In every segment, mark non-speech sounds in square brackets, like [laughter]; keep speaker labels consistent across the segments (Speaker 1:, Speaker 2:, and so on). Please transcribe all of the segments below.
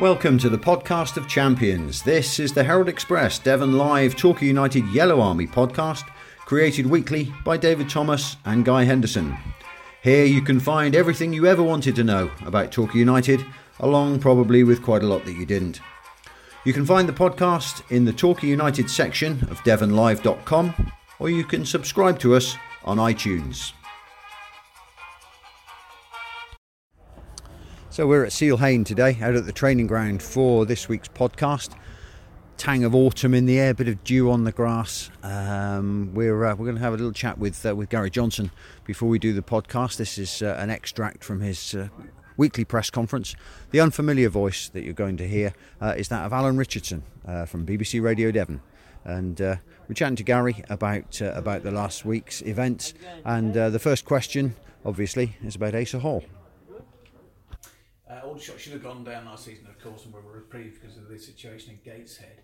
Speaker 1: Welcome to the podcast of champions. This is the Herald Express Devon Live Torquay United Yellow Army podcast, created weekly by David Thomas and Guy Henderson. Here you can find everything you ever wanted to know about Torquay United, along probably with quite a lot that you didn't. You can find the podcast in the Torquay United section of devonlive.com, or you can subscribe to us on iTunes. So we're at Seale Hayne today, out at the training ground for this week's podcast. Tang of autumn in the air, bit of dew on the grass. Um, we're uh, we're going to have a little chat with uh, with Gary Johnson before we do the podcast. This is uh, an extract from his uh, weekly press conference. The unfamiliar voice that you're going to hear uh, is that of Alan Richardson uh, from BBC Radio Devon. And we're chatting to Gary about about the last week's events. And the first question, obviously, is about Asa Hall.
Speaker 2: Uh, Aldershot should have gone down last season, of course, and we were reprieved because of the situation in Gateshead.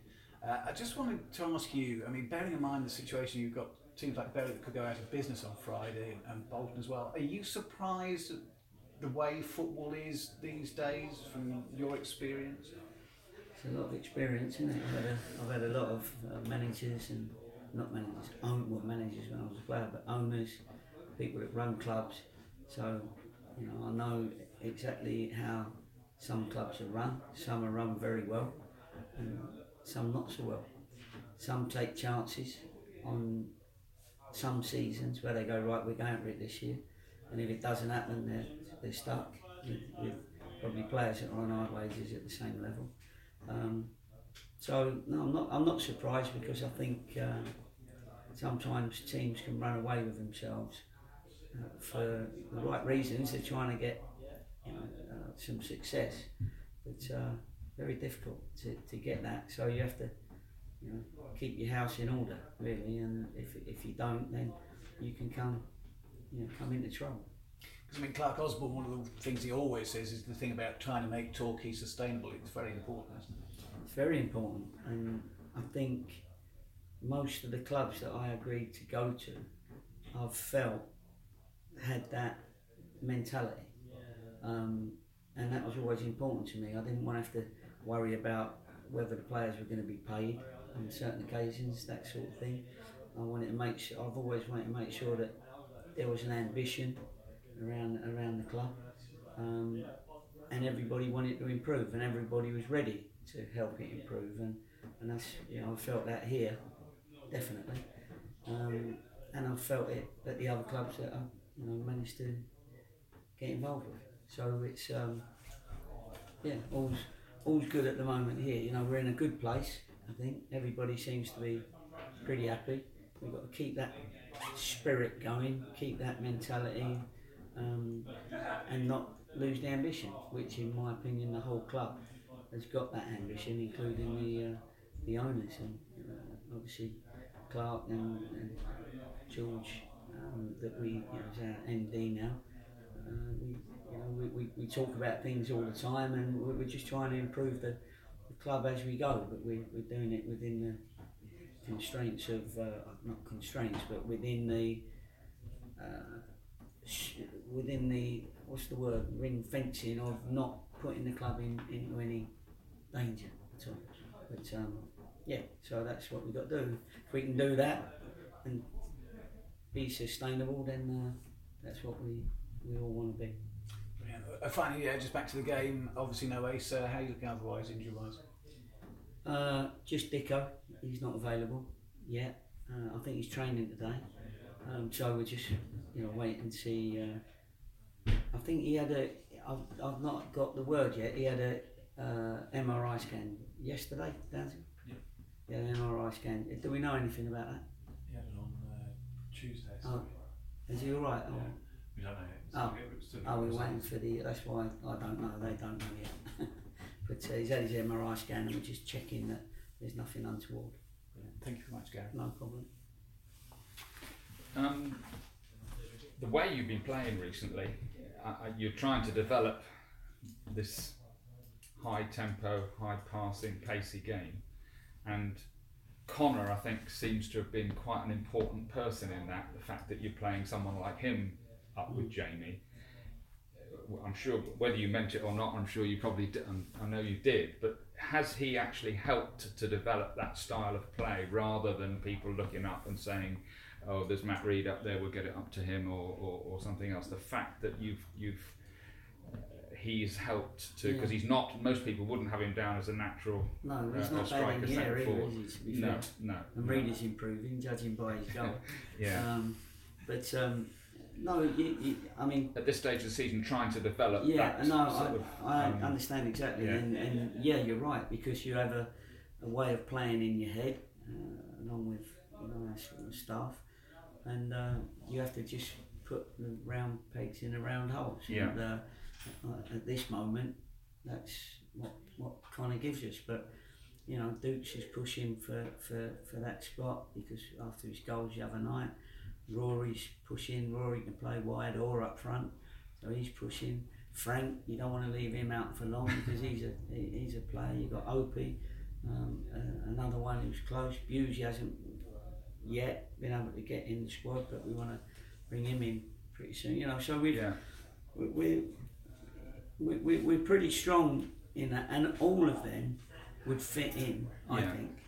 Speaker 2: Uh, I just wanted to ask you, I mean, bearing in mind the situation you've got teams like Bury that could go out of business on Friday and Bolton as well, are you surprised at the way football is these days from your experience?
Speaker 3: It's a lot of experience, isn't it? I've had a, I've had a lot of uh, managers and not managers, own, well, managers when I was a player, but owners, people that run clubs. So, you know, I know exactly how some clubs are run. Some are run very well, and some not so well. Some take chances on some seasons where they go right, we're going for it this year, and if it doesn't happen, they're they're stuck with, with probably players that are on hard wages at the same level. Um, so no, I'm not I'm not surprised because I think uh, sometimes teams can run away with themselves uh, for the right reasons. They're trying to get you know, uh, some success. But uh, very difficult to, to get that. So you have to you know, keep your house in order, really. And if, if you don't, then you can come you know, come into trouble.
Speaker 2: Because I mean, Clarke Osborne, one of the things he always says is the thing about trying to make Torquay sustainable. It's very important, isn't it?
Speaker 3: It's very important, and I think most of the clubs that I agreed to go to, I've felt had that mentality. Um, and that was always important to me. I didn't want to have to worry about whether the players were going to be paid on certain occasions, that sort of thing. I wanted to make sure. I've always wanted to make sure that there was an ambition around around the club, um, and everybody wanted to improve, and everybody was ready to help it improve, and and that's you know I felt that here, definitely, um, and I felt it at the other clubs that I you know managed to get involved with. So it's um, yeah, all's all's good at the moment here. You know, we're in a good place. I think everybody seems to be pretty happy. We've got to keep that spirit going, keep that mentality, um, and not lose the ambition. Which, in my opinion, the whole club has got that ambition, including the uh, the owners and uh, obviously Clarke and, and George um, that we you know, is our MD now. Uh, we you know, we, we, we talk about things all the time and we're, we're just trying to improve the, the club as we go, but we, we're doing it within the constraints of, uh, not constraints, but within the, uh, sh- within the, what's the word, ring fencing of not putting the club in, into any danger at all. But um, yeah, so that's what we've got to do. If we can do that and be sustainable, then uh, that's what we, we all want to be.
Speaker 2: Uh, finally, yeah, just back to the game. Obviously, no ace. Uh, how are you looking otherwise, injury wise?
Speaker 3: Uh, just Dicko. He's not available yet. Uh, I think he's training today. Um, so we're just, you know, wait and see. Uh, I think he had a. I've, I've not got the word yet. He had a uh, MRI scan yesterday, Danzy?
Speaker 4: Yeah.
Speaker 3: Yeah, an MRI scan. Do we know anything about that?
Speaker 4: He had it on uh, Tuesday. So
Speaker 3: Oh, is he all right?
Speaker 4: yeah.
Speaker 3: Or-
Speaker 4: We don't know yet.
Speaker 3: Oh.
Speaker 4: Still- still
Speaker 3: Oh, we're waiting for the. That's why I don't know. They don't know yet. [laughs] but uh, he's had his MRI scan, and we're just checking that there's nothing untoward.
Speaker 2: Brilliant. Thank you very much, Gary.
Speaker 3: No problem.
Speaker 5: Um, the way you've been playing recently, uh, uh, you're trying to develop this high tempo, high passing, pacey game, and Connor, I think, seems to have been quite an important person in that. The fact that you're playing someone like him up with Jamie. I'm sure whether you meant it or not, I'm sure you probably did. um, I know you did, but has he actually helped to develop that style of play rather than people looking up and saying, "Oh, there's Matt Reed up there, we'll get it up to him," or, or, or something else? The fact that you've you've uh, he's helped to because
Speaker 3: Yeah.
Speaker 5: he's not. Most people wouldn't have him down as a natural
Speaker 3: No, he's
Speaker 5: uh,
Speaker 3: not
Speaker 5: striker centre
Speaker 3: either,
Speaker 5: forward.
Speaker 3: is he,
Speaker 5: No,
Speaker 3: fair?
Speaker 5: no.
Speaker 3: And
Speaker 5: no.
Speaker 3: Reid is improving, judging by his goal. [laughs]
Speaker 5: Yeah.
Speaker 3: Um, but um, no, you, you, I mean,
Speaker 5: At this stage of the season, trying to develop
Speaker 3: yeah,
Speaker 5: that
Speaker 3: no, I,
Speaker 5: of,
Speaker 3: I
Speaker 5: um,
Speaker 3: understand exactly,
Speaker 5: yeah.
Speaker 3: and, and yeah, you're right because you have a, a way of playing in your head, uh, along with you know our sort of staff, and uh, you have to just put the round pegs in the round holes.
Speaker 5: Yeah.
Speaker 3: And, uh, uh, at this moment, that's what what kind of gives us, but. You know, Dukes is pushing for, for, for that spot because after his goals the other night, Rory's pushing. Rory can play wide or up front, so he's pushing. Frank, you don't want to leave him out for long because he's a he's a player. You've got Opie, um, uh, another one who's close. Busey hasn't yet been able to get in the squad, but we want to bring him in pretty soon. You know, so we've
Speaker 5: yeah,
Speaker 3: we, we, we, we, we're pretty strong in that, and all of them would fit in, I
Speaker 5: Yeah.
Speaker 3: think,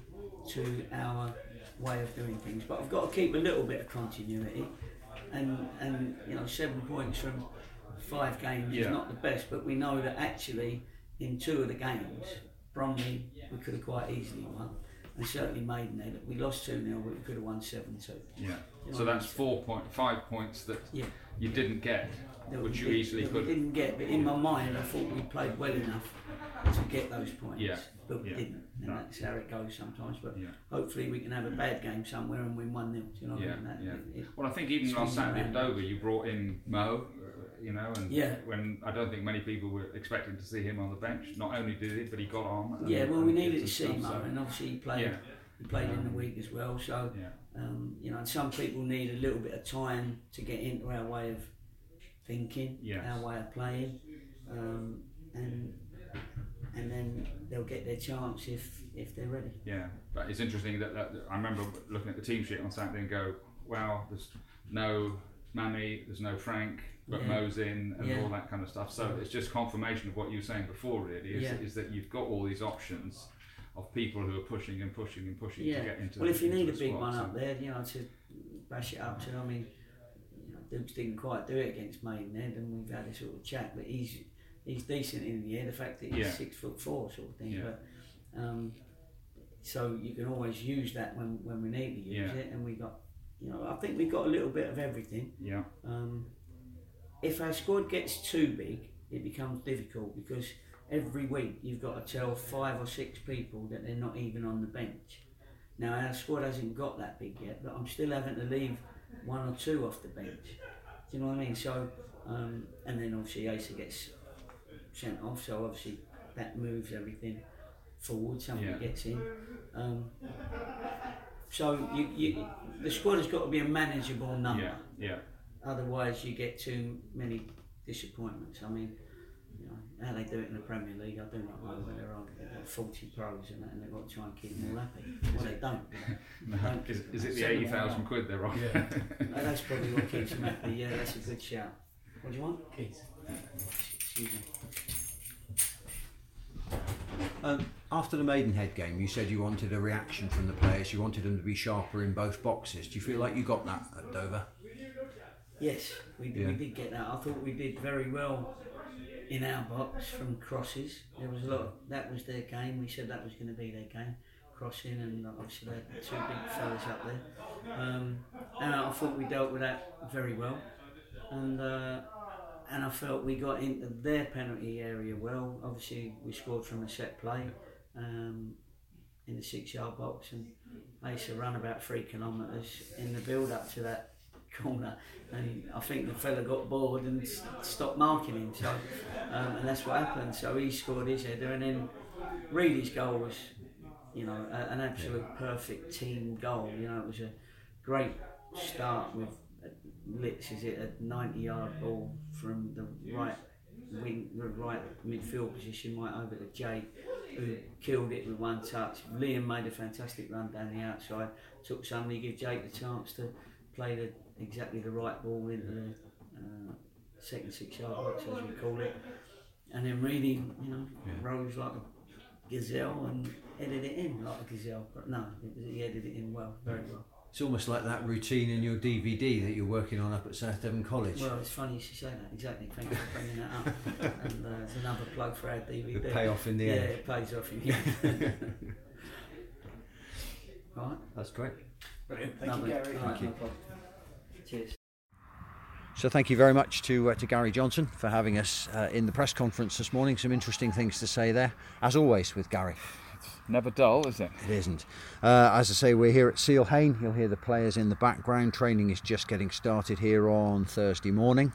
Speaker 3: to our way of doing things. But I've got to keep a little bit of continuity, and and you know, seven points from five games
Speaker 5: Yeah.
Speaker 3: is not the best, but we know that actually in two of the games, Bromley we could have quite easily won. And certainly Maidenhead, we lost 2 0, but we could have won 7 2.
Speaker 5: yeah.
Speaker 3: You
Speaker 5: So that's four point five points that
Speaker 3: Yeah.
Speaker 5: you didn't get,
Speaker 3: that
Speaker 5: which you
Speaker 3: did-
Speaker 5: easily could.
Speaker 3: We didn't get, but in my mind, I thought we played well enough to get those points.
Speaker 5: Yeah,
Speaker 3: But we
Speaker 5: yeah.
Speaker 3: didn't, and that's how it goes sometimes. But
Speaker 5: Yeah.
Speaker 3: hopefully, we can have a bad game somewhere and win 1 0. You know what
Speaker 5: Yeah,
Speaker 3: I mean? That,
Speaker 5: yeah.
Speaker 3: it- it-
Speaker 5: Well, I think even last Saturday at. Dover, you brought in Mo, uh, you know, and
Speaker 3: Yeah.
Speaker 5: when I don't think many people were expecting to see him on the bench. Not only did he, but he got on. and-
Speaker 3: yeah, well, we needed to see Mo,
Speaker 5: so-
Speaker 3: and obviously, he played,
Speaker 5: Yeah.
Speaker 3: he played in the
Speaker 5: Um,
Speaker 3: week as well. So, um, you know, and some people need a little bit of time to get into our way of thinking,
Speaker 5: Yes.
Speaker 3: our way of playing, um, and and then they'll get their chance if if they're ready.
Speaker 5: yeah. But it's interesting that, that I remember looking at the team sheet on Saturday and go, "Wow, there's no Manny, there's no Frank, but
Speaker 3: Yeah.
Speaker 5: Mo's in, and
Speaker 3: Yeah.
Speaker 5: all that kind of stuff." So it's just confirmation of what you were saying before, really, is,
Speaker 3: Yeah.
Speaker 5: is that you've got all these options of people who are pushing and pushing and pushing
Speaker 3: Yeah.
Speaker 5: to get into.
Speaker 3: Well,
Speaker 5: the,
Speaker 3: if you need a big
Speaker 5: squad,
Speaker 3: one
Speaker 5: so-
Speaker 3: up there, you know, to bash it up to, I mean, you know, Dukes didn't quite do it against Maidenhead, and we've had a sort of chat, but he's he's decent in the air. The fact that he's
Speaker 5: Yeah.
Speaker 3: six foot four, sort of thing.
Speaker 5: Yeah.
Speaker 3: But um, so you can always use that when when we need to use
Speaker 5: Yeah.
Speaker 3: it, and we got, you know, I think we got a little bit of everything.
Speaker 5: Yeah,
Speaker 3: Um, if our squad gets too big, it becomes difficult because every week you've got to tell five or six people that they're not even on the bench. Now our squad hasn't got that big yet, but I'm still having to leave one or two off the bench. Do you know what I mean? So, um, and then obviously Asa gets sent off, so obviously that moves everything forward. Somebody
Speaker 5: Yeah.
Speaker 3: gets in. Um, so you, you, the squad has got to be a manageable number
Speaker 5: yeah, yeah.
Speaker 3: otherwise you get too many disappointments. I mean, you know, how they do it in the Premier League, I do not know where they're on. They've got 40 pros and that, and they've got to try and keep them all happy. Well, they don't. you. [laughs]
Speaker 5: No,
Speaker 3: Don't.
Speaker 5: is, is it the
Speaker 3: Send them
Speaker 5: eighty
Speaker 3: all
Speaker 5: thousand
Speaker 3: out.
Speaker 5: quid they're on?
Speaker 4: Yeah. [laughs]
Speaker 3: No, that's probably what keeps them happy. Yeah, that's a good shout. What do you want?
Speaker 4: Keith.
Speaker 3: Excuse me.
Speaker 1: Um, after the Maidenhead game, you said you wanted a reaction from the players. You wanted them to be sharper in both boxes. Do you feel like you got that at Dover?
Speaker 3: Yes, we,
Speaker 1: Yeah.
Speaker 3: we did get that. I thought we did very well in our box from crosses. There was a lot. Of, that was their game. We said that was going to be their game, crossing, and obviously they had two big fellas up there. Um, and I thought we dealt with that very well, and uh, and I felt we got into their penalty area well. Obviously, we scored from a set play. Um, in the six yard box. And Asa run about three kilometres in the build up to that corner. And I think the fella got bored and s- stopped marking him. So um, and that's what happened. So he scored his header. And then Reedy's goal was you know a, an absolute perfect team goal. You know it was a great start with Litz is it a 90 yard ball from the right wing the right midfield position right over to Jake who killed it with one touch Liam made a fantastic run down the outside took somebody give Jake the chance to play the exactly the right ball into the uh, second six yard box as we call it, and then really, you know, rose like a gazelle and headed it in like a gazelle. But no, he headed it in well, very well.
Speaker 1: It's almost like that routine in your DVD that you're working on up at South Devon College.
Speaker 3: Well, it's funny you should say that. Exactly. Thank you for bringing that up. [laughs] and uh, it's another plug for our DVD.
Speaker 1: It'll pay off in the
Speaker 3: yeah,
Speaker 1: end.
Speaker 3: it pays off in the end. [laughs] right.
Speaker 1: That's great.
Speaker 2: Brilliant. Thank
Speaker 3: Lovely.
Speaker 2: you, Gary.
Speaker 3: All right, no. Cheers.
Speaker 1: So thank you very much to uh, to Gary Johnson for having us uh, in the press conference this morning. Some interesting things to say there, as always with Gary.
Speaker 5: It's never dull, is it?
Speaker 1: It isn't. Uh, as I say, we're here at Seale Hayne. You'll hear the players in the background. Training is just getting started here on Thursday morning.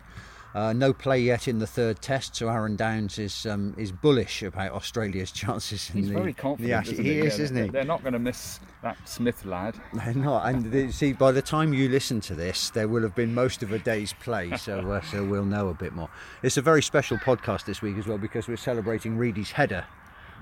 Speaker 1: Uh, no play yet in the third test, so Aaron Downs is um, is bullish about Australia's [laughs] chances. In
Speaker 5: He's
Speaker 1: the,
Speaker 5: very confident.
Speaker 1: Yeah,
Speaker 5: isn't
Speaker 1: he
Speaker 5: he?
Speaker 1: is,
Speaker 5: Yeah,
Speaker 1: isn't
Speaker 5: they're,
Speaker 1: he?
Speaker 5: They're not going to miss that Smith lad. [laughs]
Speaker 1: They're not. And they, see, by the time you listen to this, there will have been most of a day's play, [laughs] so uh, so we'll know a bit more. It's a very special podcast this week as well because we're celebrating Reedy's header,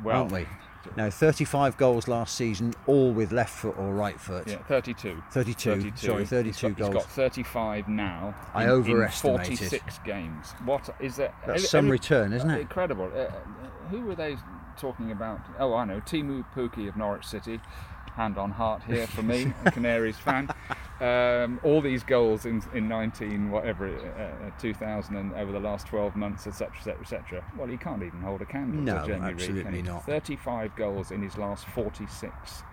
Speaker 5: Well,
Speaker 1: aren't we? Now, 35 goals last season, all with left foot or right foot.
Speaker 5: Yeah, 32.
Speaker 1: 32, sorry, 32
Speaker 5: he's got,
Speaker 1: goals.
Speaker 5: He's got 35 now.
Speaker 1: I
Speaker 5: in, in
Speaker 1: overestimated.
Speaker 5: 46 games. What is that?
Speaker 1: That's
Speaker 5: every-
Speaker 1: some
Speaker 5: every-
Speaker 1: return, isn't it?
Speaker 5: Incredible. Uh, uh, who were they talking about? Oh, I know. Teemu Pukki of Norwich City. Hand on heart here for me, [laughs] a Canaries fan. Um, all these goals in, in 19, whatever, uh, uh, 2000 and over the last 12 months, etc., etc., etc. Well, he can't even hold a candle
Speaker 1: No,
Speaker 5: to Jamie
Speaker 1: absolutely
Speaker 5: can he?
Speaker 1: not.
Speaker 5: 35 goals in his last 46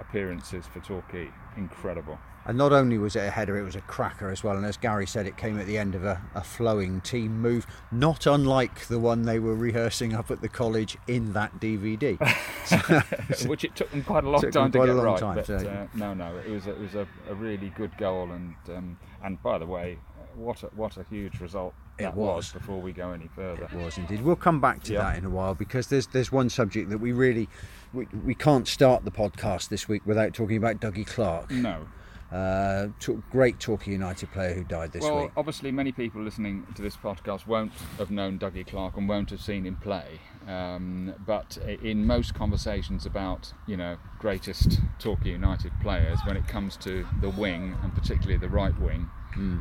Speaker 5: appearances for Torquay. Incredible.
Speaker 1: And not only was it a header, it was a cracker as well. And as Gary said, it came at the end of a, a flowing team move, not unlike the one they were rehearsing up at the college in that DVD. [laughs] [laughs]
Speaker 5: which it took them quite a long time to get right.
Speaker 1: time,
Speaker 5: but
Speaker 1: so-
Speaker 5: uh, no, no, it was a, it was a, a really good goal, and um, and by the way, what a, what a huge result
Speaker 1: It
Speaker 5: that
Speaker 1: was.
Speaker 5: Before we go any further,
Speaker 1: It was indeed. We'll come back to
Speaker 5: Yeah.
Speaker 1: that in a while because there's there's one subject that we really we, we can't start the podcast this week without talking about Dougie Clark,
Speaker 5: no.
Speaker 1: Uh, to- great Torquay United player who died this week.
Speaker 5: well,
Speaker 1: week.
Speaker 5: obviously, many people listening to this podcast won't have known Dougie Clark and won't have seen him play. Um, but in most conversations about you know greatest Torquay United players, when it comes to the wing and particularly the right wing,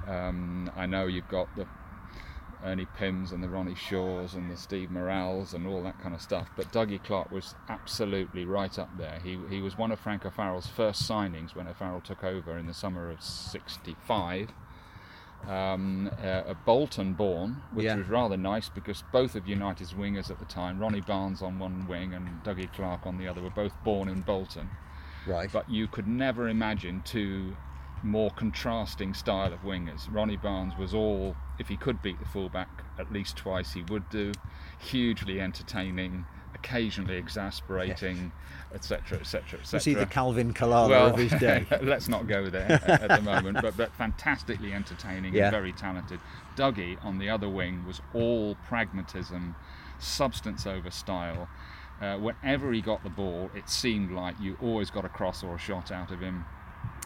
Speaker 5: um, I know you've got the Ernie Pyms and the Ronnie Shaws and the Steve Morales and all that kind of stuff. But Dougie Clark was absolutely right up there. He, he was one of Frank O'Farrell's first signings when O'Farrell took over in the summer of 65. Um, uh, a Bolton born, which
Speaker 1: Yeah.
Speaker 5: was rather nice because both of United's wingers at the time, Ronnie Barnes on one wing and Dougie Clark on the other, were both born in Bolton
Speaker 1: right.
Speaker 5: but you could never imagine two more contrasting style of wingers. Ronnie Barnes was all, if he could beat the fullback at least twice, he would do. Hugely entertaining, occasionally exasperating, etc., etc., etc.
Speaker 1: Was he the Calvin Kalala
Speaker 5: well,
Speaker 1: of his day? [laughs]
Speaker 5: let's not go there at, at the moment, but, but fantastically entertaining
Speaker 1: Yeah.
Speaker 5: and very talented. Dougie on the other wing was all pragmatism, substance over style. Uh, whenever he got the ball, it seemed like you always got a cross or a shot out of him.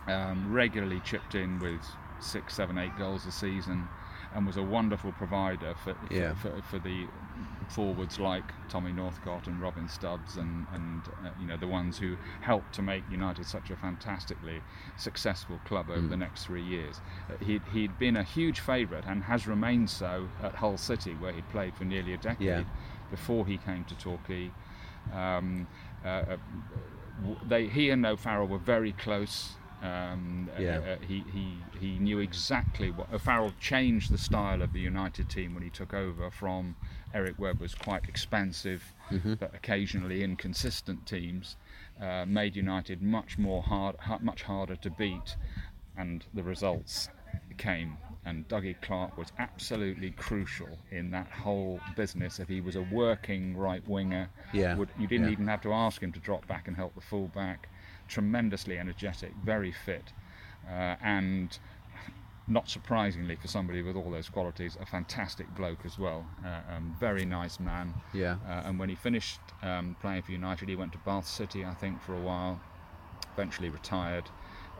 Speaker 5: Um, regularly chipped in with six, seven, eight goals a season, and was a wonderful provider for for,
Speaker 1: Yeah.
Speaker 5: for, for the forwards like Tommy Northcott and Robin Stubbs, and and uh, you know the ones who helped to make United such a fantastically successful club over
Speaker 1: Mm.
Speaker 5: the next three years. Uh, he'd, he'd been a huge favourite and has remained so at Hull City, where he'd played for nearly a decade
Speaker 1: Yeah.
Speaker 5: before he came to Torquay. Um, uh, uh, they, he and O'Farrell were very close. Um, uh,
Speaker 1: Yeah.
Speaker 5: uh, he, he, he knew exactly what O'Farrell changed the style of the United team when he took over from Eric Webber's quite expansive but occasionally inconsistent teams. Uh, made United much more hard, ha- much harder to beat, and the results came. And Dougie Clark was absolutely crucial in that whole business. If he was a working right winger,
Speaker 1: Yeah,
Speaker 5: would, you didn't
Speaker 1: yeah.
Speaker 5: even have to ask him to drop back and help the full back. Tremendously energetic, very fit, uh, and not surprisingly for somebody with all those qualities, a fantastic bloke as well. Uh, um, very nice man.
Speaker 1: Yeah.
Speaker 5: Uh, and when he finished um, playing for United, he went to Bath City, I think, for a while. Eventually retired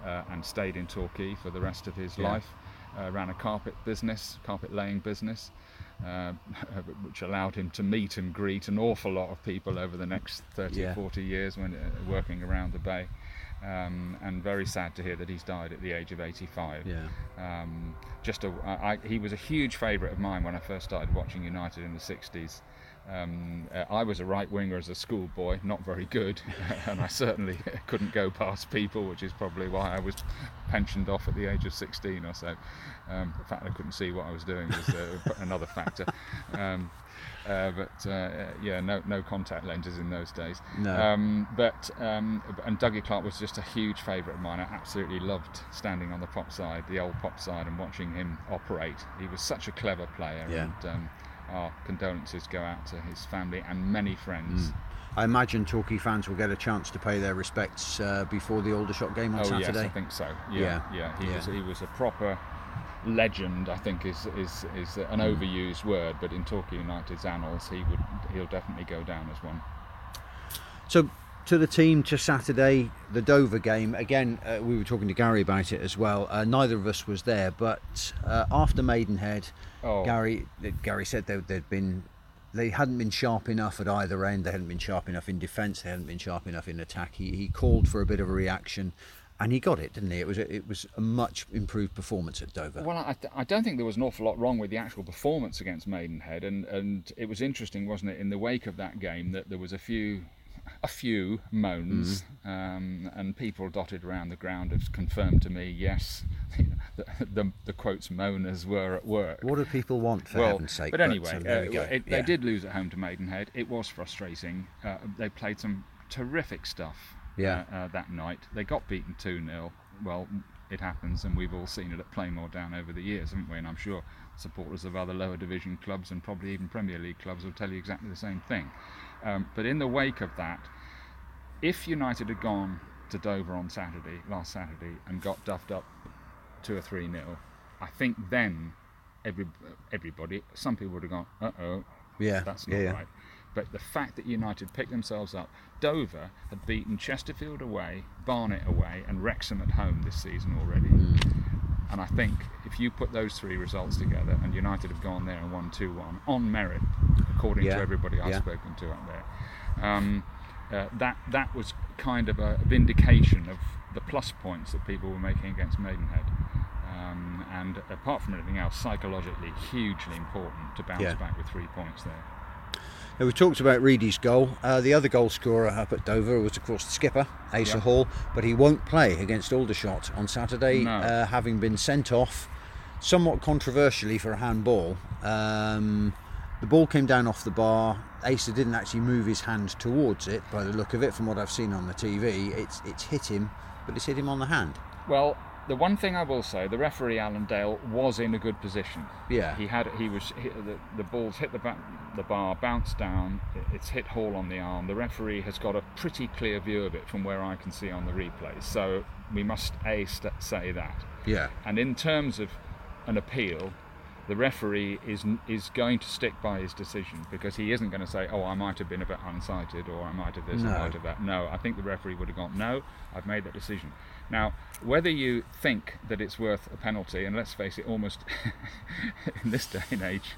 Speaker 5: uh, and stayed in Torquay for the rest of his
Speaker 1: Yeah.
Speaker 5: life. Uh, ran a carpet business, carpet laying business, uh, [laughs] which allowed him to meet and greet an awful lot of people over the next 30,
Speaker 1: Yeah.
Speaker 5: 40 years when uh, working around the bay. Um, and very sad to hear that he's died at the age of 85.
Speaker 1: Yeah.
Speaker 5: Um, just a, I, he was a huge favourite of mine when I first started watching United in the 60s. Um, uh, I was a right winger as a schoolboy, not very good, [laughs] and I certainly couldn't go past people, which is probably why I was pensioned off at the age of 16 or so. Um, the fact I couldn't see what I was doing was uh, [laughs] another factor. Um, uh, but uh, yeah, no no contact lenses in those days.
Speaker 1: No.
Speaker 5: Um, but um, and Dougie Clark was just a huge favourite of mine. I absolutely loved standing on the pop side, the old pop side, and watching him operate. He was such a clever player,
Speaker 1: Yeah.
Speaker 5: and um, our condolences go out to his family and many friends.
Speaker 1: Mm. I imagine Torquay fans will get a chance to pay their respects uh, before the Aldershot game on
Speaker 5: Oh
Speaker 1: Saturday.
Speaker 5: yes, I think so. Yeah, yeah. He
Speaker 1: yeah.
Speaker 5: was he was a proper legend. I think is is is an
Speaker 1: Mm.
Speaker 5: overused word, but in Torquay United's annals, he would he'll definitely go down as one.
Speaker 1: So to the team to Saturday, the Dover game. Again, uh, we were talking to Gary about it as well. Uh, neither of us was there, but uh, after Maidenhead,
Speaker 5: Oh.
Speaker 1: Gary Gary said there, there'd been they hadn't been sharp enough at either end. They hadn't been sharp enough in defence. They hadn't been sharp enough in attack. He, he called for a bit of a reaction, and he got it, didn't he? It was a, it was a much improved performance at Dover.
Speaker 5: Well, I, I don't think there was an awful lot wrong with the actual performance against Maidenhead, and, and it was interesting, wasn't it, in the wake of that game that there was a few a few moans um, and people dotted around the ground have confirmed to me yes [laughs] the, the, the quotes moaners were at work
Speaker 1: What do people want, for
Speaker 5: well,
Speaker 1: heaven's sake?
Speaker 5: but anyway,
Speaker 1: um, there
Speaker 5: uh, it,
Speaker 1: Yeah.
Speaker 5: they did lose at home to Maidenhead. It was frustrating. Uh, they played some terrific stuff
Speaker 1: Yeah.
Speaker 5: uh, uh, that night. They got beaten 2 0. Well, it happens, and we've all seen it at Plainmoor Down over the years, haven't we? And I'm sure supporters of other lower division clubs and probably even Premier League clubs will tell you exactly the same thing. Um, but in the wake of that, if United had gone to Dover on Saturday, last Saturday, and got duffed up two or three nil, I think then every everybody, some people would have gone, uh oh,
Speaker 1: Yeah,
Speaker 5: that's
Speaker 1: yeah,
Speaker 5: not
Speaker 1: yeah.
Speaker 5: right. But the fact that United picked themselves up, Dover had beaten Chesterfield away, Barnet away, and Wrexham at home this season already.
Speaker 1: Hmm.
Speaker 5: And I think if you put those three results together, and United have gone there and won 2 1 on merit, according
Speaker 1: Yeah,
Speaker 5: to everybody I've
Speaker 1: yeah.
Speaker 5: spoken to up there, um, uh, that, that was kind of a vindication of the plus points that people were making against Maidenhead. Um, and apart from anything else, psychologically hugely important to bounce
Speaker 1: Yeah.
Speaker 5: back with three points there.
Speaker 1: Now, we talked about Reedy's goal. Uh, the other goal scorer up at Dover was, of course, the skipper, Asa
Speaker 5: Yeah.
Speaker 1: Hall, but he won't play against Aldershot on Saturday,
Speaker 5: No.
Speaker 1: uh, having been sent off somewhat controversially for a handball. Um, the ball came down off the bar. Asa didn't actually move his hand towards it, by the look of it, from what I've seen on the TV. It's, it's hit him, but it's hit him on the hand.
Speaker 5: Well, the one thing I will say, the referee Alan Dale was in a good position.
Speaker 1: Yeah.
Speaker 5: He had he was hit, the, the ball's hit the the bar, bounced down. It's hit Hall on the arm. The referee has got a pretty clear view of it from where I can see on the replay. So we must a st- say that.
Speaker 1: Yeah.
Speaker 5: And in terms of an appeal, the referee is is going to stick by his decision because he isn't going to say, "Oh, I might have been a bit unsighted," or "I might have this,
Speaker 1: No.
Speaker 5: I might have that." No, I think the referee would have gone, "No, I've made that decision." Now, whether you think that it's worth a penalty, and let's face it, almost [laughs] in this day and age,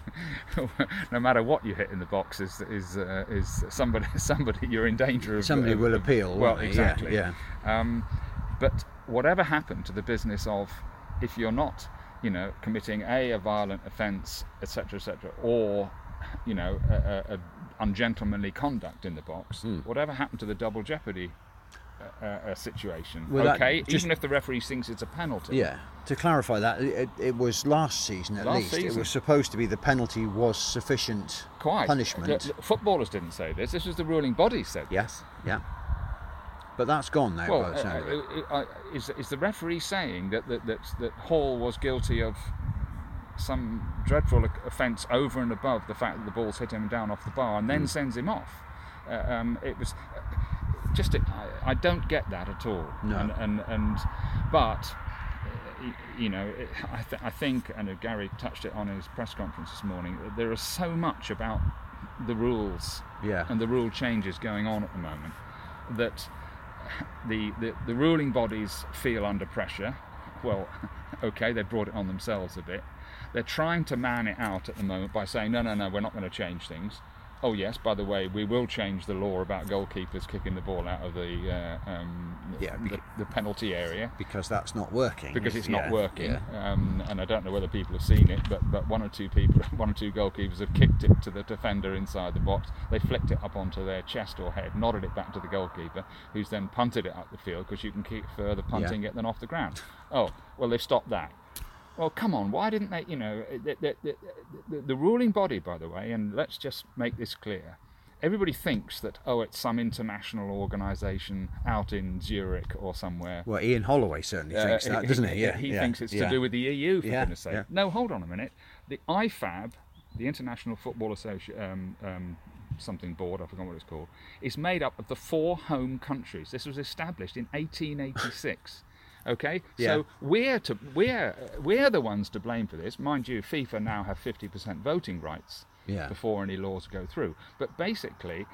Speaker 5: [laughs] no matter what you hit in the box is is uh, is somebody [laughs] somebody you're in danger of
Speaker 1: Somebody
Speaker 5: of-
Speaker 1: will appeal,
Speaker 5: Well,
Speaker 1: won't? Yeah,
Speaker 5: exactly.
Speaker 1: yeah.
Speaker 5: Um, but whatever happened to the business of if you're not, you know, committing a a violent offence, etc., etc., or you know, a, a, a ungentlemanly conduct in the box,
Speaker 1: Hmm.
Speaker 5: whatever happened to the double jeopardy uh, uh, situation?
Speaker 1: Well,
Speaker 5: okay,
Speaker 1: just-
Speaker 5: even if the referee thinks it's a penalty.
Speaker 1: Yeah. To clarify that, it, it was last season at
Speaker 5: Last
Speaker 1: least. It was supposed to be the penalty was sufficient
Speaker 5: Quite.
Speaker 1: punishment.
Speaker 5: Look, footballers didn't say this. This was the ruling body said.
Speaker 1: Yes. Yeah. But that's gone now.
Speaker 5: Well,
Speaker 1: by the sound of it.
Speaker 5: uh, uh, uh, is, is the referee saying that, that, that, that Hall was guilty of some dreadful offence over and above the fact that the ball's hit him down off the bar and then
Speaker 1: Hmm.
Speaker 5: sends him off? Uh, um, it was uh, just, I, I don't get that at all.
Speaker 1: No.
Speaker 5: And, and, and but, you know, it, I, th- I think, and Gary touched it on his press conference this morning, that there is so much about the rules
Speaker 1: Yeah.
Speaker 5: and the rule changes going on at the moment that the, the, the ruling bodies feel under pressure. Well, [laughs] okay, they brought it on themselves a bit. They're trying to man it out at the moment by saying, no, no, no, we're not going to change things. Oh yes, by the way, we will change the law about goalkeepers kicking the ball out of the uh, um,
Speaker 1: Yeah,
Speaker 5: the, the penalty area
Speaker 1: because that's not working.
Speaker 5: because it's
Speaker 1: Yeah,
Speaker 5: not working.
Speaker 1: yeah.
Speaker 5: Um, and I don't know whether people have seen it, but, but one or two people, [laughs] one or two goalkeepers have kicked it to the defender inside the box. They flicked it up onto their chest or head, nodded it back to the goalkeeper, who's then punted it up the field because you can keep further punting it than off the ground. Oh, well, they've stopped that. Well, come on, why didn't they? You know, the, the, the, the, the ruling body, by the way, and let's just make this clear. Everybody thinks that, oh, it's some international organisation out in Zurich or somewhere
Speaker 1: Well, Ian Holloway certainly
Speaker 5: uh,
Speaker 1: thinks that, doesn't he? Yeah,
Speaker 5: he
Speaker 1: yeah,
Speaker 5: thinks it's
Speaker 1: yeah.
Speaker 5: to do with the EU, for
Speaker 1: Yeah,
Speaker 5: goodness sake.
Speaker 1: yeah.
Speaker 5: No, hold on a minute. The IFAB, the International Football Association, um, um, something board, I forgot what it's called, is made up of the four home countries. This was established in 1886. Okay,
Speaker 1: Yeah.
Speaker 5: so we're to we're we're the ones to blame for this. Mind you, FIFA now have 50% voting rights
Speaker 1: Yeah.
Speaker 5: before any laws go through. But basically,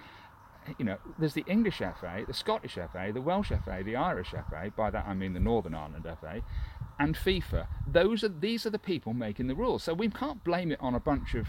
Speaker 5: you know, there's the English FA, the Scottish FA, the Welsh FA, the Irish FA. By that I mean the Northern Ireland FA, and FIFA. Those are these are the people making the rules. So we can't blame it on a bunch of,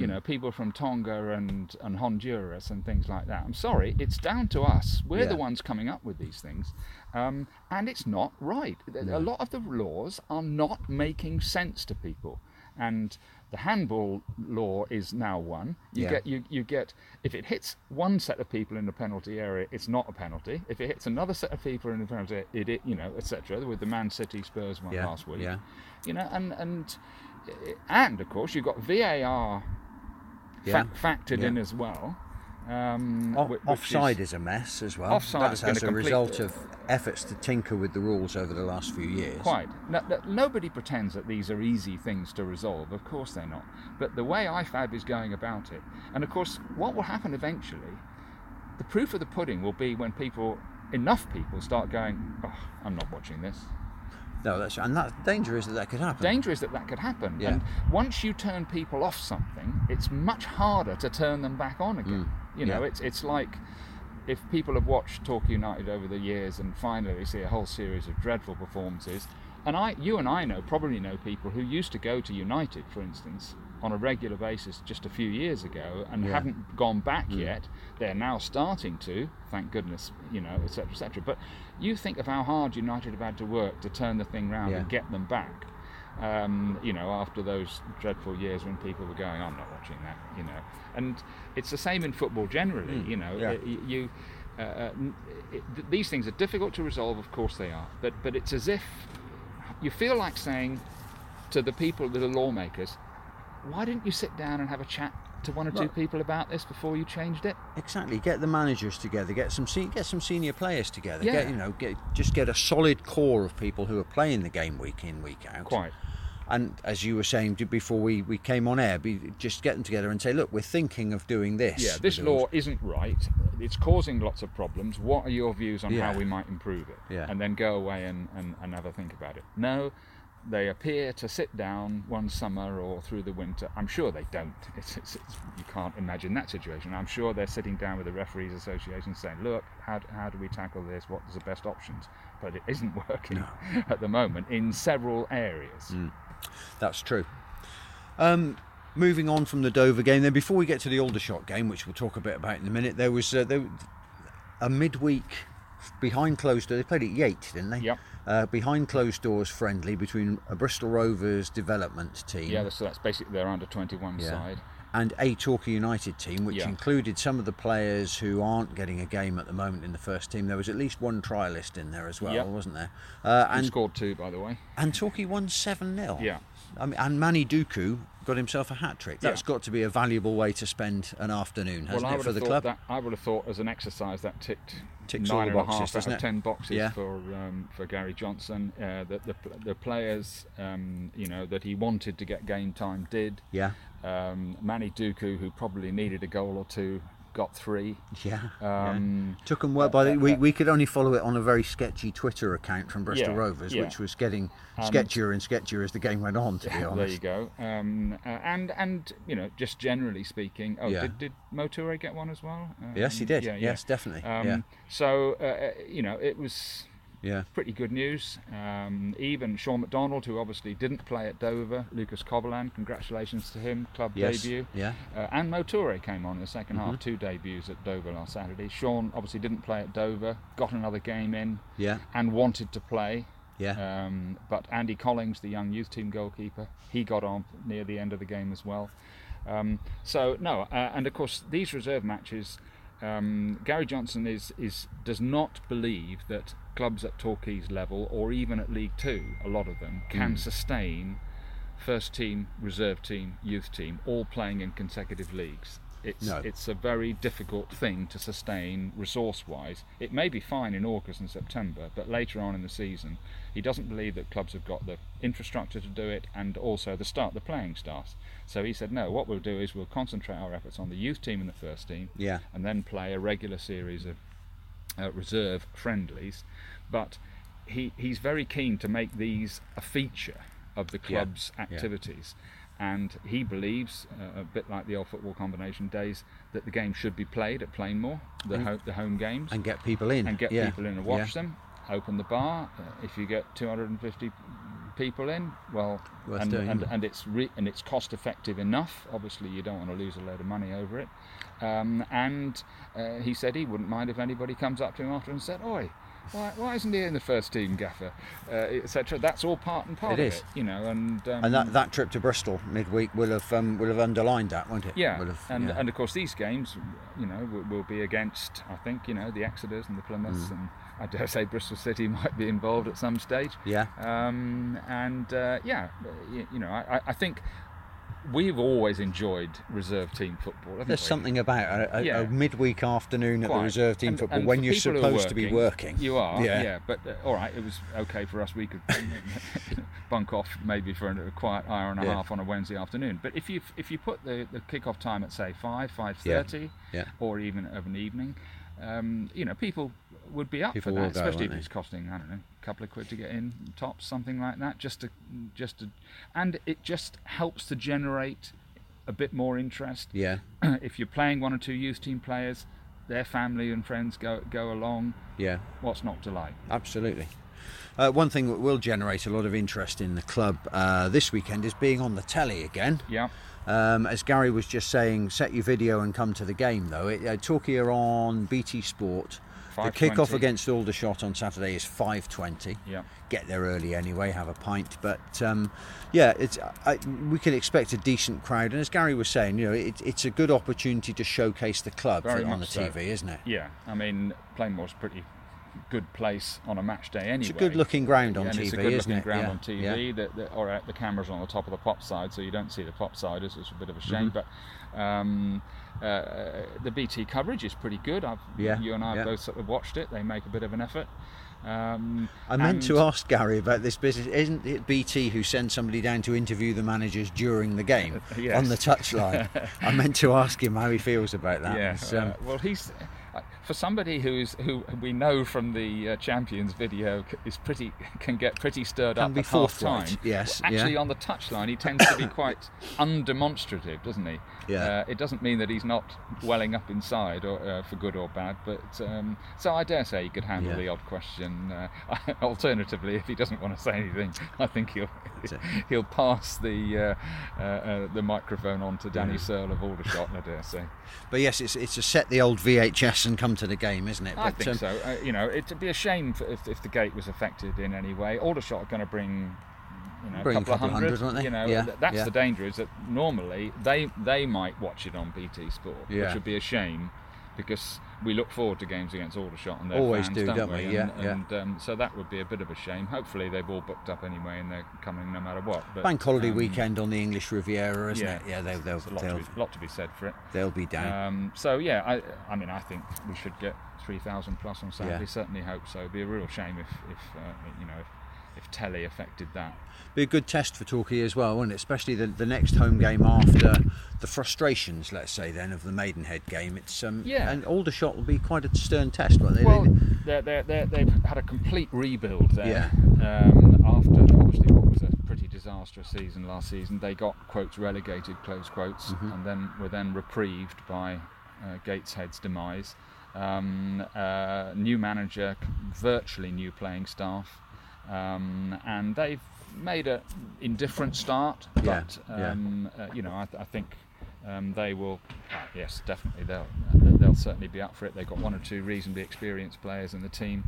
Speaker 5: you know, people from Tonga and and Honduras and things like that. I'm sorry, it's down to us. We're
Speaker 1: Yeah.
Speaker 5: the ones coming up with these things, um, and it's not right. A lot of the laws are not making sense to people, and the handball law is now one. You
Speaker 1: Yeah.
Speaker 5: get you, you get if it hits one set of people in the penalty area, it's not a penalty. If it hits another set of people in the penalty, area, it, it you know, etc. With the Man City Spurs one
Speaker 1: Yeah,
Speaker 5: last week,
Speaker 1: yeah.
Speaker 5: you know, and and and of course you've got VAR
Speaker 1: Yeah,
Speaker 5: fa- factored
Speaker 1: yeah.
Speaker 5: in as well. Um,
Speaker 1: O- offside
Speaker 5: is,
Speaker 1: is, a mess as well.
Speaker 5: Offside
Speaker 1: That's as
Speaker 5: a
Speaker 1: result of efforts to tinker with the rules over the last few years.
Speaker 5: Quite. No, no- nobody pretends that these are easy things to resolve. Of course they're not. But the way IFAB is going about it, and of course, what will happen eventually, the proof of the pudding will be when people, enough people, start going, oh, I'm not watching this.
Speaker 1: No, that's and that danger is that that could happen.
Speaker 5: Danger is that that could happen.
Speaker 1: Yeah.
Speaker 5: And once you turn people off something, it's much harder to turn them back on again. You know,
Speaker 1: Mm. Yeah.
Speaker 5: it's it's like if people have watched Torquay United over the years and finally they see a whole series of dreadful performances, and I, you and I know, probably know people who used to go to United, for instance, on a regular basis just a few years ago and
Speaker 1: Yeah. Mm.
Speaker 5: haven't gone back yet. They're now starting to, thank goodness, you know, etc., etc. But you think of how hard United have had to work to turn the thing round
Speaker 1: Yeah.
Speaker 5: and get them back. Um, you know, after those dreadful years when people were going, I'm not watching that, you know. And it's the same in football generally, you know.
Speaker 1: Mm. yeah.
Speaker 5: Y- you, uh, uh, it, th- these things are difficult to resolve, of course they are. But but it's as if you feel like saying to the people, that are lawmakers, why didn't you sit down and have a chat to one or two people about this before you changed it?
Speaker 1: Exactly. Get the managers together. Get some se- get some senior players together.
Speaker 5: Yeah.
Speaker 1: Get you know get just get a solid core of people who are playing the game week in week out.
Speaker 5: Quite.
Speaker 1: And as you were saying before we, we came on air, be, just get them together and say, look, we're thinking of doing this.
Speaker 5: Yeah, this
Speaker 1: with yours."
Speaker 5: law isn't right. It's causing lots of problems. What are your views on
Speaker 1: Yeah.
Speaker 5: how we might improve it?
Speaker 1: Yeah.
Speaker 5: And then go away and, and, and have a think about it. No, they appear to sit down one summer or through the winter. I'm sure they don't. [laughs] It's, it's, it's, you can't imagine that situation. I'm sure they're sitting down with the Referees Association saying, look, how, how do we tackle this? What is the best options? But it isn't [laughs] working at the moment in several areas.
Speaker 1: Mm. That's true. Um, moving on from the Dover game, then before we get to the Aldershot game, which we'll talk a bit about in a minute, there was uh, there, a midweek behind closed doors. They played at Yate, didn't they?
Speaker 5: Yep.
Speaker 1: Uh, behind closed doors friendly between a Bristol Rovers development team
Speaker 5: Yeah, so that's basically their under 21
Speaker 1: Yeah.
Speaker 5: side.
Speaker 1: and a Torquay United team, which
Speaker 5: Yeah.
Speaker 1: included some of the players who aren't getting a game at the moment in the first team. There was at least one trialist in there as well,
Speaker 5: Yep.
Speaker 1: wasn't there? Uh, and
Speaker 5: scored two, by the way.
Speaker 1: and Torquay won 7 0.
Speaker 5: Yeah.
Speaker 1: I mean, and Manny Duku got himself a hat trick. That's
Speaker 5: Yeah.
Speaker 1: got to be a valuable way to spend an afternoon, hasn't
Speaker 5: well,
Speaker 1: it, for the club?
Speaker 5: that I would have thought as an exercise that ticked
Speaker 1: Ticks
Speaker 5: nine
Speaker 1: the
Speaker 5: and a half out of ten boxes
Speaker 1: Yeah.
Speaker 5: for um, for Gary Johnson. Uh, that the the players um, you know that he wanted to get game time did.
Speaker 1: Yeah,
Speaker 5: Um, Manny Duku, who probably needed a goal or two, got three.
Speaker 1: yeah.
Speaker 5: Um,
Speaker 1: yeah. Took them well by the, we, we could only follow it on a very sketchy Twitter account from Bristol
Speaker 5: Yeah,
Speaker 1: Rovers,
Speaker 5: yeah.
Speaker 1: which was getting
Speaker 5: And-
Speaker 1: sketchier and sketchier as the game went on. To be honest.
Speaker 5: there you go. Um, uh, and and you know just generally speaking. Oh, did, did Moture get one as well? Um,
Speaker 1: Yes, he did.
Speaker 5: yeah, yeah.
Speaker 1: Yes, definitely.
Speaker 5: Um,
Speaker 1: yeah.
Speaker 5: So uh, uh, you know, it was
Speaker 1: Yeah.
Speaker 5: pretty good news. Um, even Sean McDonald, who obviously didn't play at Dover, Lucas Covolan, congratulations to him, club
Speaker 1: Yes.
Speaker 5: debut.
Speaker 1: Yeah.
Speaker 5: Uh, and Moture came on in the 2nd
Speaker 1: Mm-hmm.
Speaker 5: half, two debuts at Dover last Saturday. Sean obviously didn't play at Dover, got another game in,
Speaker 1: Yeah.
Speaker 5: and wanted to play.
Speaker 1: Yeah.
Speaker 5: Um, but Andy Collings, the young youth team goalkeeper, he got on near the end of the game as well. Um, so no, uh, and of course these reserve matches, um, Gary Johnson is is does not believe that clubs at Torquay's level or even at League Two, a lot of them can mm. sustain first team, reserve team, youth team, all playing in consecutive leagues. It's
Speaker 1: No.
Speaker 5: it's a very difficult thing to sustain resource wise. It may be fine in August and September, but later on in the season, he doesn't believe that clubs have got the infrastructure to do it and also the start the playing staffs. So he said, no, what we'll do is we'll concentrate our efforts on the youth team and the first team,
Speaker 1: Yeah.
Speaker 5: and then play a regular series of uh, reserve friendlies. But he, he's very keen to make these a feature of the club's
Speaker 1: yeah.
Speaker 5: activities. And he believes, uh, a bit like the old football combination days, that the game should be played at Plainmoor, the, ho- the home games,
Speaker 1: And get people in.
Speaker 5: and get
Speaker 1: yeah.
Speaker 5: people in and watch
Speaker 1: yeah.
Speaker 5: them. Open the bar. Uh, if you get 250 people in, well, and, and, and it's re- and it's cost effective enough. Obviously, you don't want to lose a load of money over it. Um, and uh, he said he wouldn't mind if anybody comes up to him after and said, "Oi." Why, why isn't he in the first team, Gaffer, uh, etc. That's all part and part
Speaker 1: It
Speaker 5: of
Speaker 1: is.
Speaker 5: it, you know. And um,
Speaker 1: And that, that trip to Bristol midweek will have um, will have underlined that, won't it?
Speaker 5: yeah,
Speaker 1: Will have,
Speaker 5: and
Speaker 1: yeah.
Speaker 5: and of course these games, you know, will, will be against I think you know the Exeters and the Plymouths,
Speaker 1: Mm.
Speaker 5: and I dare say Bristol City [laughs] might be involved at some stage.
Speaker 1: yeah.
Speaker 5: Um, and uh, yeah, you, you know, I- I think we've always enjoyed reserve team football.
Speaker 1: There's
Speaker 5: we?
Speaker 1: something about a, a,
Speaker 5: Yeah.
Speaker 1: a midweek afternoon at the reserve team
Speaker 5: And-
Speaker 1: football
Speaker 5: and
Speaker 1: when you're
Speaker 5: people who are
Speaker 1: supposed to be working.
Speaker 5: You are,
Speaker 1: Yeah.
Speaker 5: yeah. but uh, all right, it was okay for us. We could [laughs] bunk off maybe for a quiet hour and a
Speaker 1: Yeah.
Speaker 5: half on a Wednesday afternoon. But if you if you put the, the kick-off time at say five, five thirty,
Speaker 1: Yeah.
Speaker 5: or even of an evening, um, you know, people would be up
Speaker 1: People
Speaker 5: for that, especially
Speaker 1: won't
Speaker 5: if it's costing I don't know couple of quid to get in, tops, something like that, just to just to, and it just helps to generate a bit more interest
Speaker 1: Yeah. [clears throat]
Speaker 5: if you're playing one or two youth team players, their family and friends go go along.
Speaker 1: Yeah.
Speaker 5: What's not to like?
Speaker 1: Absolutely. Uh, one thing that will generate a lot of interest in the club uh, this weekend is being on the telly again.
Speaker 5: Yeah,
Speaker 1: Um, as Gary was just saying, set your video and come to the game. Though it, uh, are on BT Sport. The
Speaker 5: 5:20.
Speaker 1: kick-off against Aldershot on Saturday is 5:20.
Speaker 5: yeah,
Speaker 1: Get there early anyway, have a pint. But um, yeah, it's I, we can expect a decent crowd. And as Gary was saying, you know, it, it's a good opportunity to showcase the club
Speaker 5: Very
Speaker 1: on the
Speaker 5: so.
Speaker 1: TV, isn't it?
Speaker 5: yeah. I mean, Plainmoor's a pretty good place on a match day anyway.
Speaker 1: It's a good-looking ground on
Speaker 5: and
Speaker 1: TV,
Speaker 5: it's a good
Speaker 1: isn't
Speaker 5: looking
Speaker 1: it?
Speaker 5: ground
Speaker 1: Yeah,
Speaker 5: on TV.
Speaker 1: yeah.
Speaker 5: That, that, all right, the camera's on the top of the pop side, so you don't see the pop side, siders. It's a bit of a shame,
Speaker 1: Mm-hmm.
Speaker 5: but um, uh, the BT coverage is pretty good. I've,
Speaker 1: Yeah,
Speaker 5: you and I have
Speaker 1: yeah.
Speaker 5: both sort of watched it. They make a bit of an effort. Um,
Speaker 1: I meant to ask Gary about this business. Isn't it BT who sends somebody down to interview the managers during the game [laughs]
Speaker 5: Yes.
Speaker 1: on the touchline? [laughs] I meant to ask him how he feels about that.
Speaker 5: Yeah.
Speaker 1: Um,
Speaker 5: uh, well, he's for somebody who's who we know from the uh, Champions video is pretty can get pretty stirred
Speaker 1: Can
Speaker 5: up at half time.
Speaker 1: yes,
Speaker 5: Actually,
Speaker 1: yeah.
Speaker 5: on the touchline, he tends to be [coughs] quite undemonstrative, doesn't he?
Speaker 1: Yeah.
Speaker 5: Uh, it doesn't mean that he's not welling up inside, or uh, for good or bad. But um, so I dare say he could handle
Speaker 1: Yeah.
Speaker 5: the odd question. Uh, [laughs] alternatively, if he doesn't want to say anything, I think he'll [laughs] he'll pass the uh, uh, uh, the microphone on to Danny
Speaker 1: Yeah.
Speaker 5: Searle of Aldershot. I dare say.
Speaker 1: but yes, it's it's to set the old VHS and come to the game, isn't it?
Speaker 5: I think
Speaker 1: um,
Speaker 5: so. Uh, you know, it'd be a shame if, if the gate was affected in any way. Aldershot are going to bring, you know, a couple, of hundred.
Speaker 1: won't they?
Speaker 5: You know,
Speaker 1: Yeah,
Speaker 5: th- that's
Speaker 1: yeah.
Speaker 5: the danger. Is that normally they they might watch it on BT Sport,
Speaker 1: Yeah.
Speaker 5: which would be a shame because we look forward to games against Aldershot and their
Speaker 1: Always
Speaker 5: fans,
Speaker 1: do,
Speaker 5: don't,
Speaker 1: don't we? Yeah,
Speaker 5: And,
Speaker 1: yeah.
Speaker 5: and um, so that would be a bit of a shame. Hopefully they've all booked up anyway and they're coming no matter what. But,
Speaker 1: Bank holiday
Speaker 5: um,
Speaker 1: weekend on the English Riviera, isn't
Speaker 5: yeah,
Speaker 1: it? Yeah, they'll they'll
Speaker 5: There's a lot,
Speaker 1: they'll,
Speaker 5: to be, lot to be said for it.
Speaker 1: they'll be down.
Speaker 5: Um, so yeah, I, I mean, I think we should get three thousand plus on Saturday.
Speaker 1: Yeah.
Speaker 5: Certainly hope so. It'd be a real shame if, if uh, you know, if, if telly affected that.
Speaker 1: be a good test for Torquay as well, wouldn't it? Especially the, the next home game after the frustrations, let's say, then of the Maidenhead game. It's um,
Speaker 5: Yeah.
Speaker 1: and Aldershot will be quite a stern test, won't they?
Speaker 5: Well,
Speaker 1: They-
Speaker 5: they're, they're, they're, they've had a complete rebuild there.
Speaker 1: Yeah.
Speaker 5: Um, after obviously what was a pretty disastrous season last season, they got quotes relegated, close quotes,
Speaker 1: Mm-hmm.
Speaker 5: and then were then reprieved by uh, Gateshead's demise. um, uh, new manager, virtually new playing staff, um, and they've made a indifferent start. But
Speaker 1: yeah.
Speaker 5: um, uh, you know, I, th- I think um, they will. Uh, yes, definitely they'll they'll certainly be up for it. They've got one or two reasonably experienced players in the team.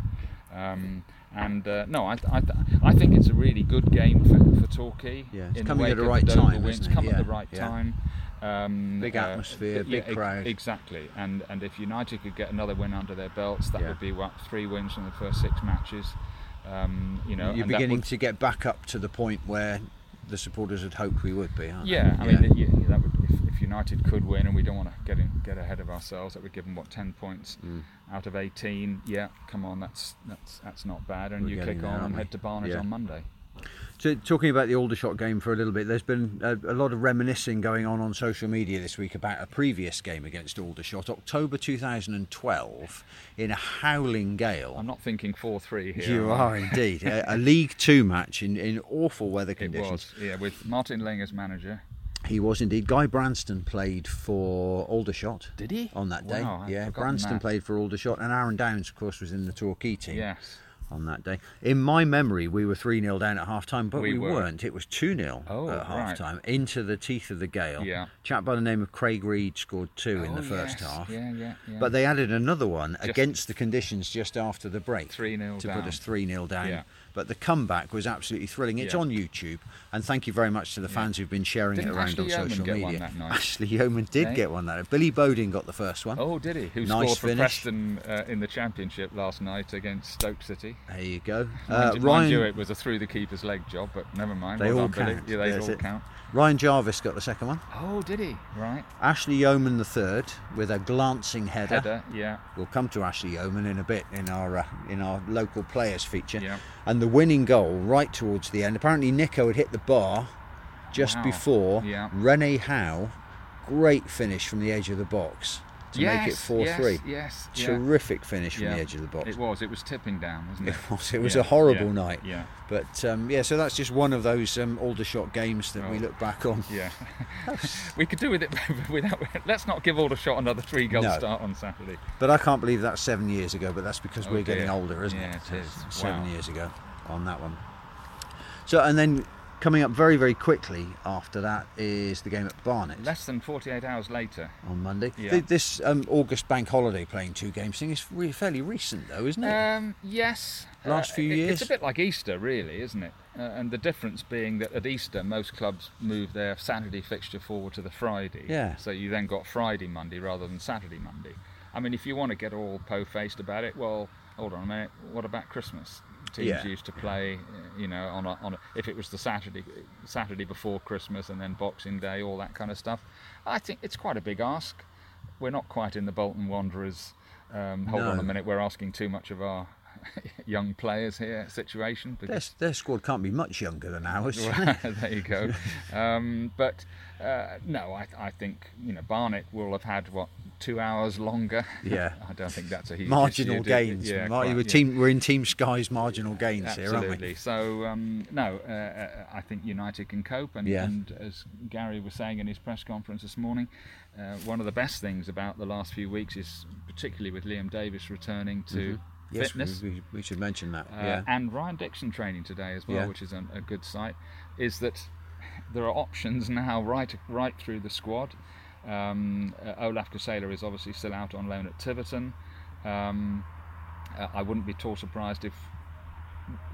Speaker 5: Um, and uh, no, I, th- I, th- I think it's a really good game for, for Torquay.
Speaker 1: Yeah, it's
Speaker 5: in
Speaker 1: coming at the right time,
Speaker 5: It's
Speaker 1: it?
Speaker 5: come at the right
Speaker 1: yeah.
Speaker 5: time. Um,
Speaker 1: Big atmosphere, big
Speaker 5: ex-
Speaker 1: crowd.
Speaker 5: exactly. And and if United could get another win under their belts, that
Speaker 1: Yeah.
Speaker 5: would be what three wins from the first six matches. Um, you know,
Speaker 1: You're beginning
Speaker 5: would-
Speaker 1: to get back up to the point where the supporters had hoped we would be, aren't
Speaker 5: Yeah, I
Speaker 1: they?
Speaker 5: mean, you, that would, if, if United could win, and we don't want to get in, get ahead of ourselves, that would give them what ten points
Speaker 1: Mm.
Speaker 5: out of eighteen. Yeah, come on, that's that's that's not bad. And
Speaker 1: We're
Speaker 5: you kick on and head to Barnet
Speaker 1: Yeah.
Speaker 5: on Monday.
Speaker 1: So, talking about the Aldershot game for a little bit, there's been a, a lot of reminiscing going on on social media this week about a previous game against Aldershot, October 2012, in a howling gale.
Speaker 5: I'm not thinking four three here.
Speaker 1: You are indeed. a, a League Two match in, in awful weather [laughs]
Speaker 5: It
Speaker 1: conditions.
Speaker 5: was, yeah, with Martin Ling as manager.
Speaker 1: He was indeed. Guy Branston played for Aldershot.
Speaker 5: Did he?
Speaker 1: On that day.
Speaker 5: Wow,
Speaker 1: yeah, Branston
Speaker 5: that.
Speaker 1: played for Aldershot, and Aaron Downes, of course, was in the Torquay team
Speaker 5: Yes.
Speaker 1: On that day. In my memory, we were 3 0 down at half time, but we,
Speaker 5: We were.
Speaker 1: weren't. It was 2 0
Speaker 5: Oh,
Speaker 1: at
Speaker 5: right.
Speaker 1: half time, into the teeth of the gale.
Speaker 5: Yeah.
Speaker 1: Chap by the name of Craig Reed scored two in
Speaker 5: Oh,
Speaker 1: the first
Speaker 5: yes.
Speaker 1: half.
Speaker 5: Yeah, yeah, yeah.
Speaker 1: But they added another one
Speaker 5: Just-
Speaker 1: against the conditions just after the break
Speaker 5: 3-0
Speaker 1: to
Speaker 5: down.
Speaker 1: put us 3 0 down.
Speaker 5: Yeah.
Speaker 1: But the comeback was absolutely thrilling. It's
Speaker 5: Yeah.
Speaker 1: on YouTube, and thank you very much to the fans who've been sharing
Speaker 5: Didn't
Speaker 1: it around
Speaker 5: Ashley
Speaker 1: on
Speaker 5: Yeoman
Speaker 1: social
Speaker 5: get one
Speaker 1: media.
Speaker 5: that night?
Speaker 1: Ashley Yeoman did
Speaker 5: Eh?
Speaker 1: get one that night. Billy Bodin got the first one.
Speaker 5: Oh, did he? Who
Speaker 1: Nice
Speaker 5: scored for
Speaker 1: finish.
Speaker 5: Preston uh, in the Championship last night against Stoke City?
Speaker 1: There you go.
Speaker 5: Mind,
Speaker 1: Uh,
Speaker 5: mind
Speaker 1: Ryan,
Speaker 5: you, it was a through the keeper's leg job, but never mind.
Speaker 1: They
Speaker 5: well
Speaker 1: all
Speaker 5: done, Billy.
Speaker 1: count.
Speaker 5: Yeah, they all
Speaker 1: it.
Speaker 5: count.
Speaker 1: Ryan Jarvis got the second one.
Speaker 5: Oh, did he? Right.
Speaker 1: Ashley Yeoman the third with a glancing header.
Speaker 5: Header, yeah.
Speaker 1: We'll come to Ashley Yeoman in a bit in our uh, in our local players feature.
Speaker 5: Yeah.
Speaker 1: And the winning goal right towards the end. Apparently Nico had hit the bar just
Speaker 5: Wow.
Speaker 1: before.
Speaker 5: Yeah.
Speaker 1: Rene Howe, great finish from the edge of the box to make it four
Speaker 5: yes,
Speaker 1: three.
Speaker 5: Yes. yeah.
Speaker 1: Terrific finish from
Speaker 5: Yeah.
Speaker 1: the edge of the box.
Speaker 5: It was. It was tipping down, wasn't it?
Speaker 1: It was. It was
Speaker 5: Yeah,
Speaker 1: a horrible
Speaker 5: yeah,
Speaker 1: night.
Speaker 5: Yeah.
Speaker 1: But um, yeah, so that's just one of those um, Aldershot games that we
Speaker 5: Oh.
Speaker 1: look back on.
Speaker 5: Yeah. [laughs] [laughs] we could do with it [laughs] without. Let's not give Aldershot another three goal
Speaker 1: No.
Speaker 5: start on Saturday.
Speaker 1: But I can't believe that's seven years ago. But that's because
Speaker 5: Oh
Speaker 1: we're getting older, isn't it?
Speaker 5: Yeah,
Speaker 1: it?
Speaker 5: it is.
Speaker 1: Seven
Speaker 5: Wow.
Speaker 1: years ago on that one. So and then coming up very very quickly after that is the game at Barnet
Speaker 5: Less than 48 hours later.
Speaker 1: on Monday.
Speaker 5: Yeah.
Speaker 1: Th- This um, August bank holiday playing two games thing is really fairly recent though, isn't it?
Speaker 5: Um, yes.
Speaker 1: Last few
Speaker 5: it-
Speaker 1: years?
Speaker 5: It's a bit like Easter, really, isn't it? Uh, and the difference being that at Easter, most clubs move their Saturday fixture forward to the Friday.
Speaker 1: Yeah.
Speaker 5: So you then got Friday, Monday rather than Saturday, Monday. I mean, if you want to get all po-faced about it, well, hold on a minute. What about Christmas? Teams
Speaker 1: Yeah.
Speaker 5: used to play, you know, on a, on a, if it was the Saturday Saturday before Christmas and then Boxing Day, all that kind of stuff. I think it's quite a big ask. We're not quite in the Bolton Wanderers. Um, hold on a minute, we're asking too much of our [laughs] young players here situation.
Speaker 1: their, their squad can't be much younger than ours. [laughs] [laughs]
Speaker 5: there you go. Um, but uh, no, I, I think you know Barnet will have had what two hours longer.
Speaker 1: Yeah.
Speaker 5: I don't think that's a huge
Speaker 1: marginal
Speaker 5: issue,
Speaker 1: gains.
Speaker 5: Yeah,
Speaker 1: Mar-
Speaker 5: quite,
Speaker 1: we're,
Speaker 5: yeah.
Speaker 1: team, we're in Team Sky's marginal gains here, aren't
Speaker 5: Absolutely.
Speaker 1: we?
Speaker 5: So um, no, uh, uh, I think United can cope, and,
Speaker 1: Yeah.
Speaker 5: and as Gary was saying in his press conference this morning, uh, one of the best things about the last few weeks is particularly with Liam Davis returning to
Speaker 1: Yes,
Speaker 5: fitness.
Speaker 1: we, we, we should mention that.
Speaker 5: uh,
Speaker 1: yeah.
Speaker 5: and Ryan Dixon training today as well,
Speaker 1: Yeah.
Speaker 5: which is a, a good sight, is that there are options now right right through the squad. Um, uh, Olaf Kasela is obviously still out on loan at Tiverton. Um, uh, I wouldn't be at all surprised if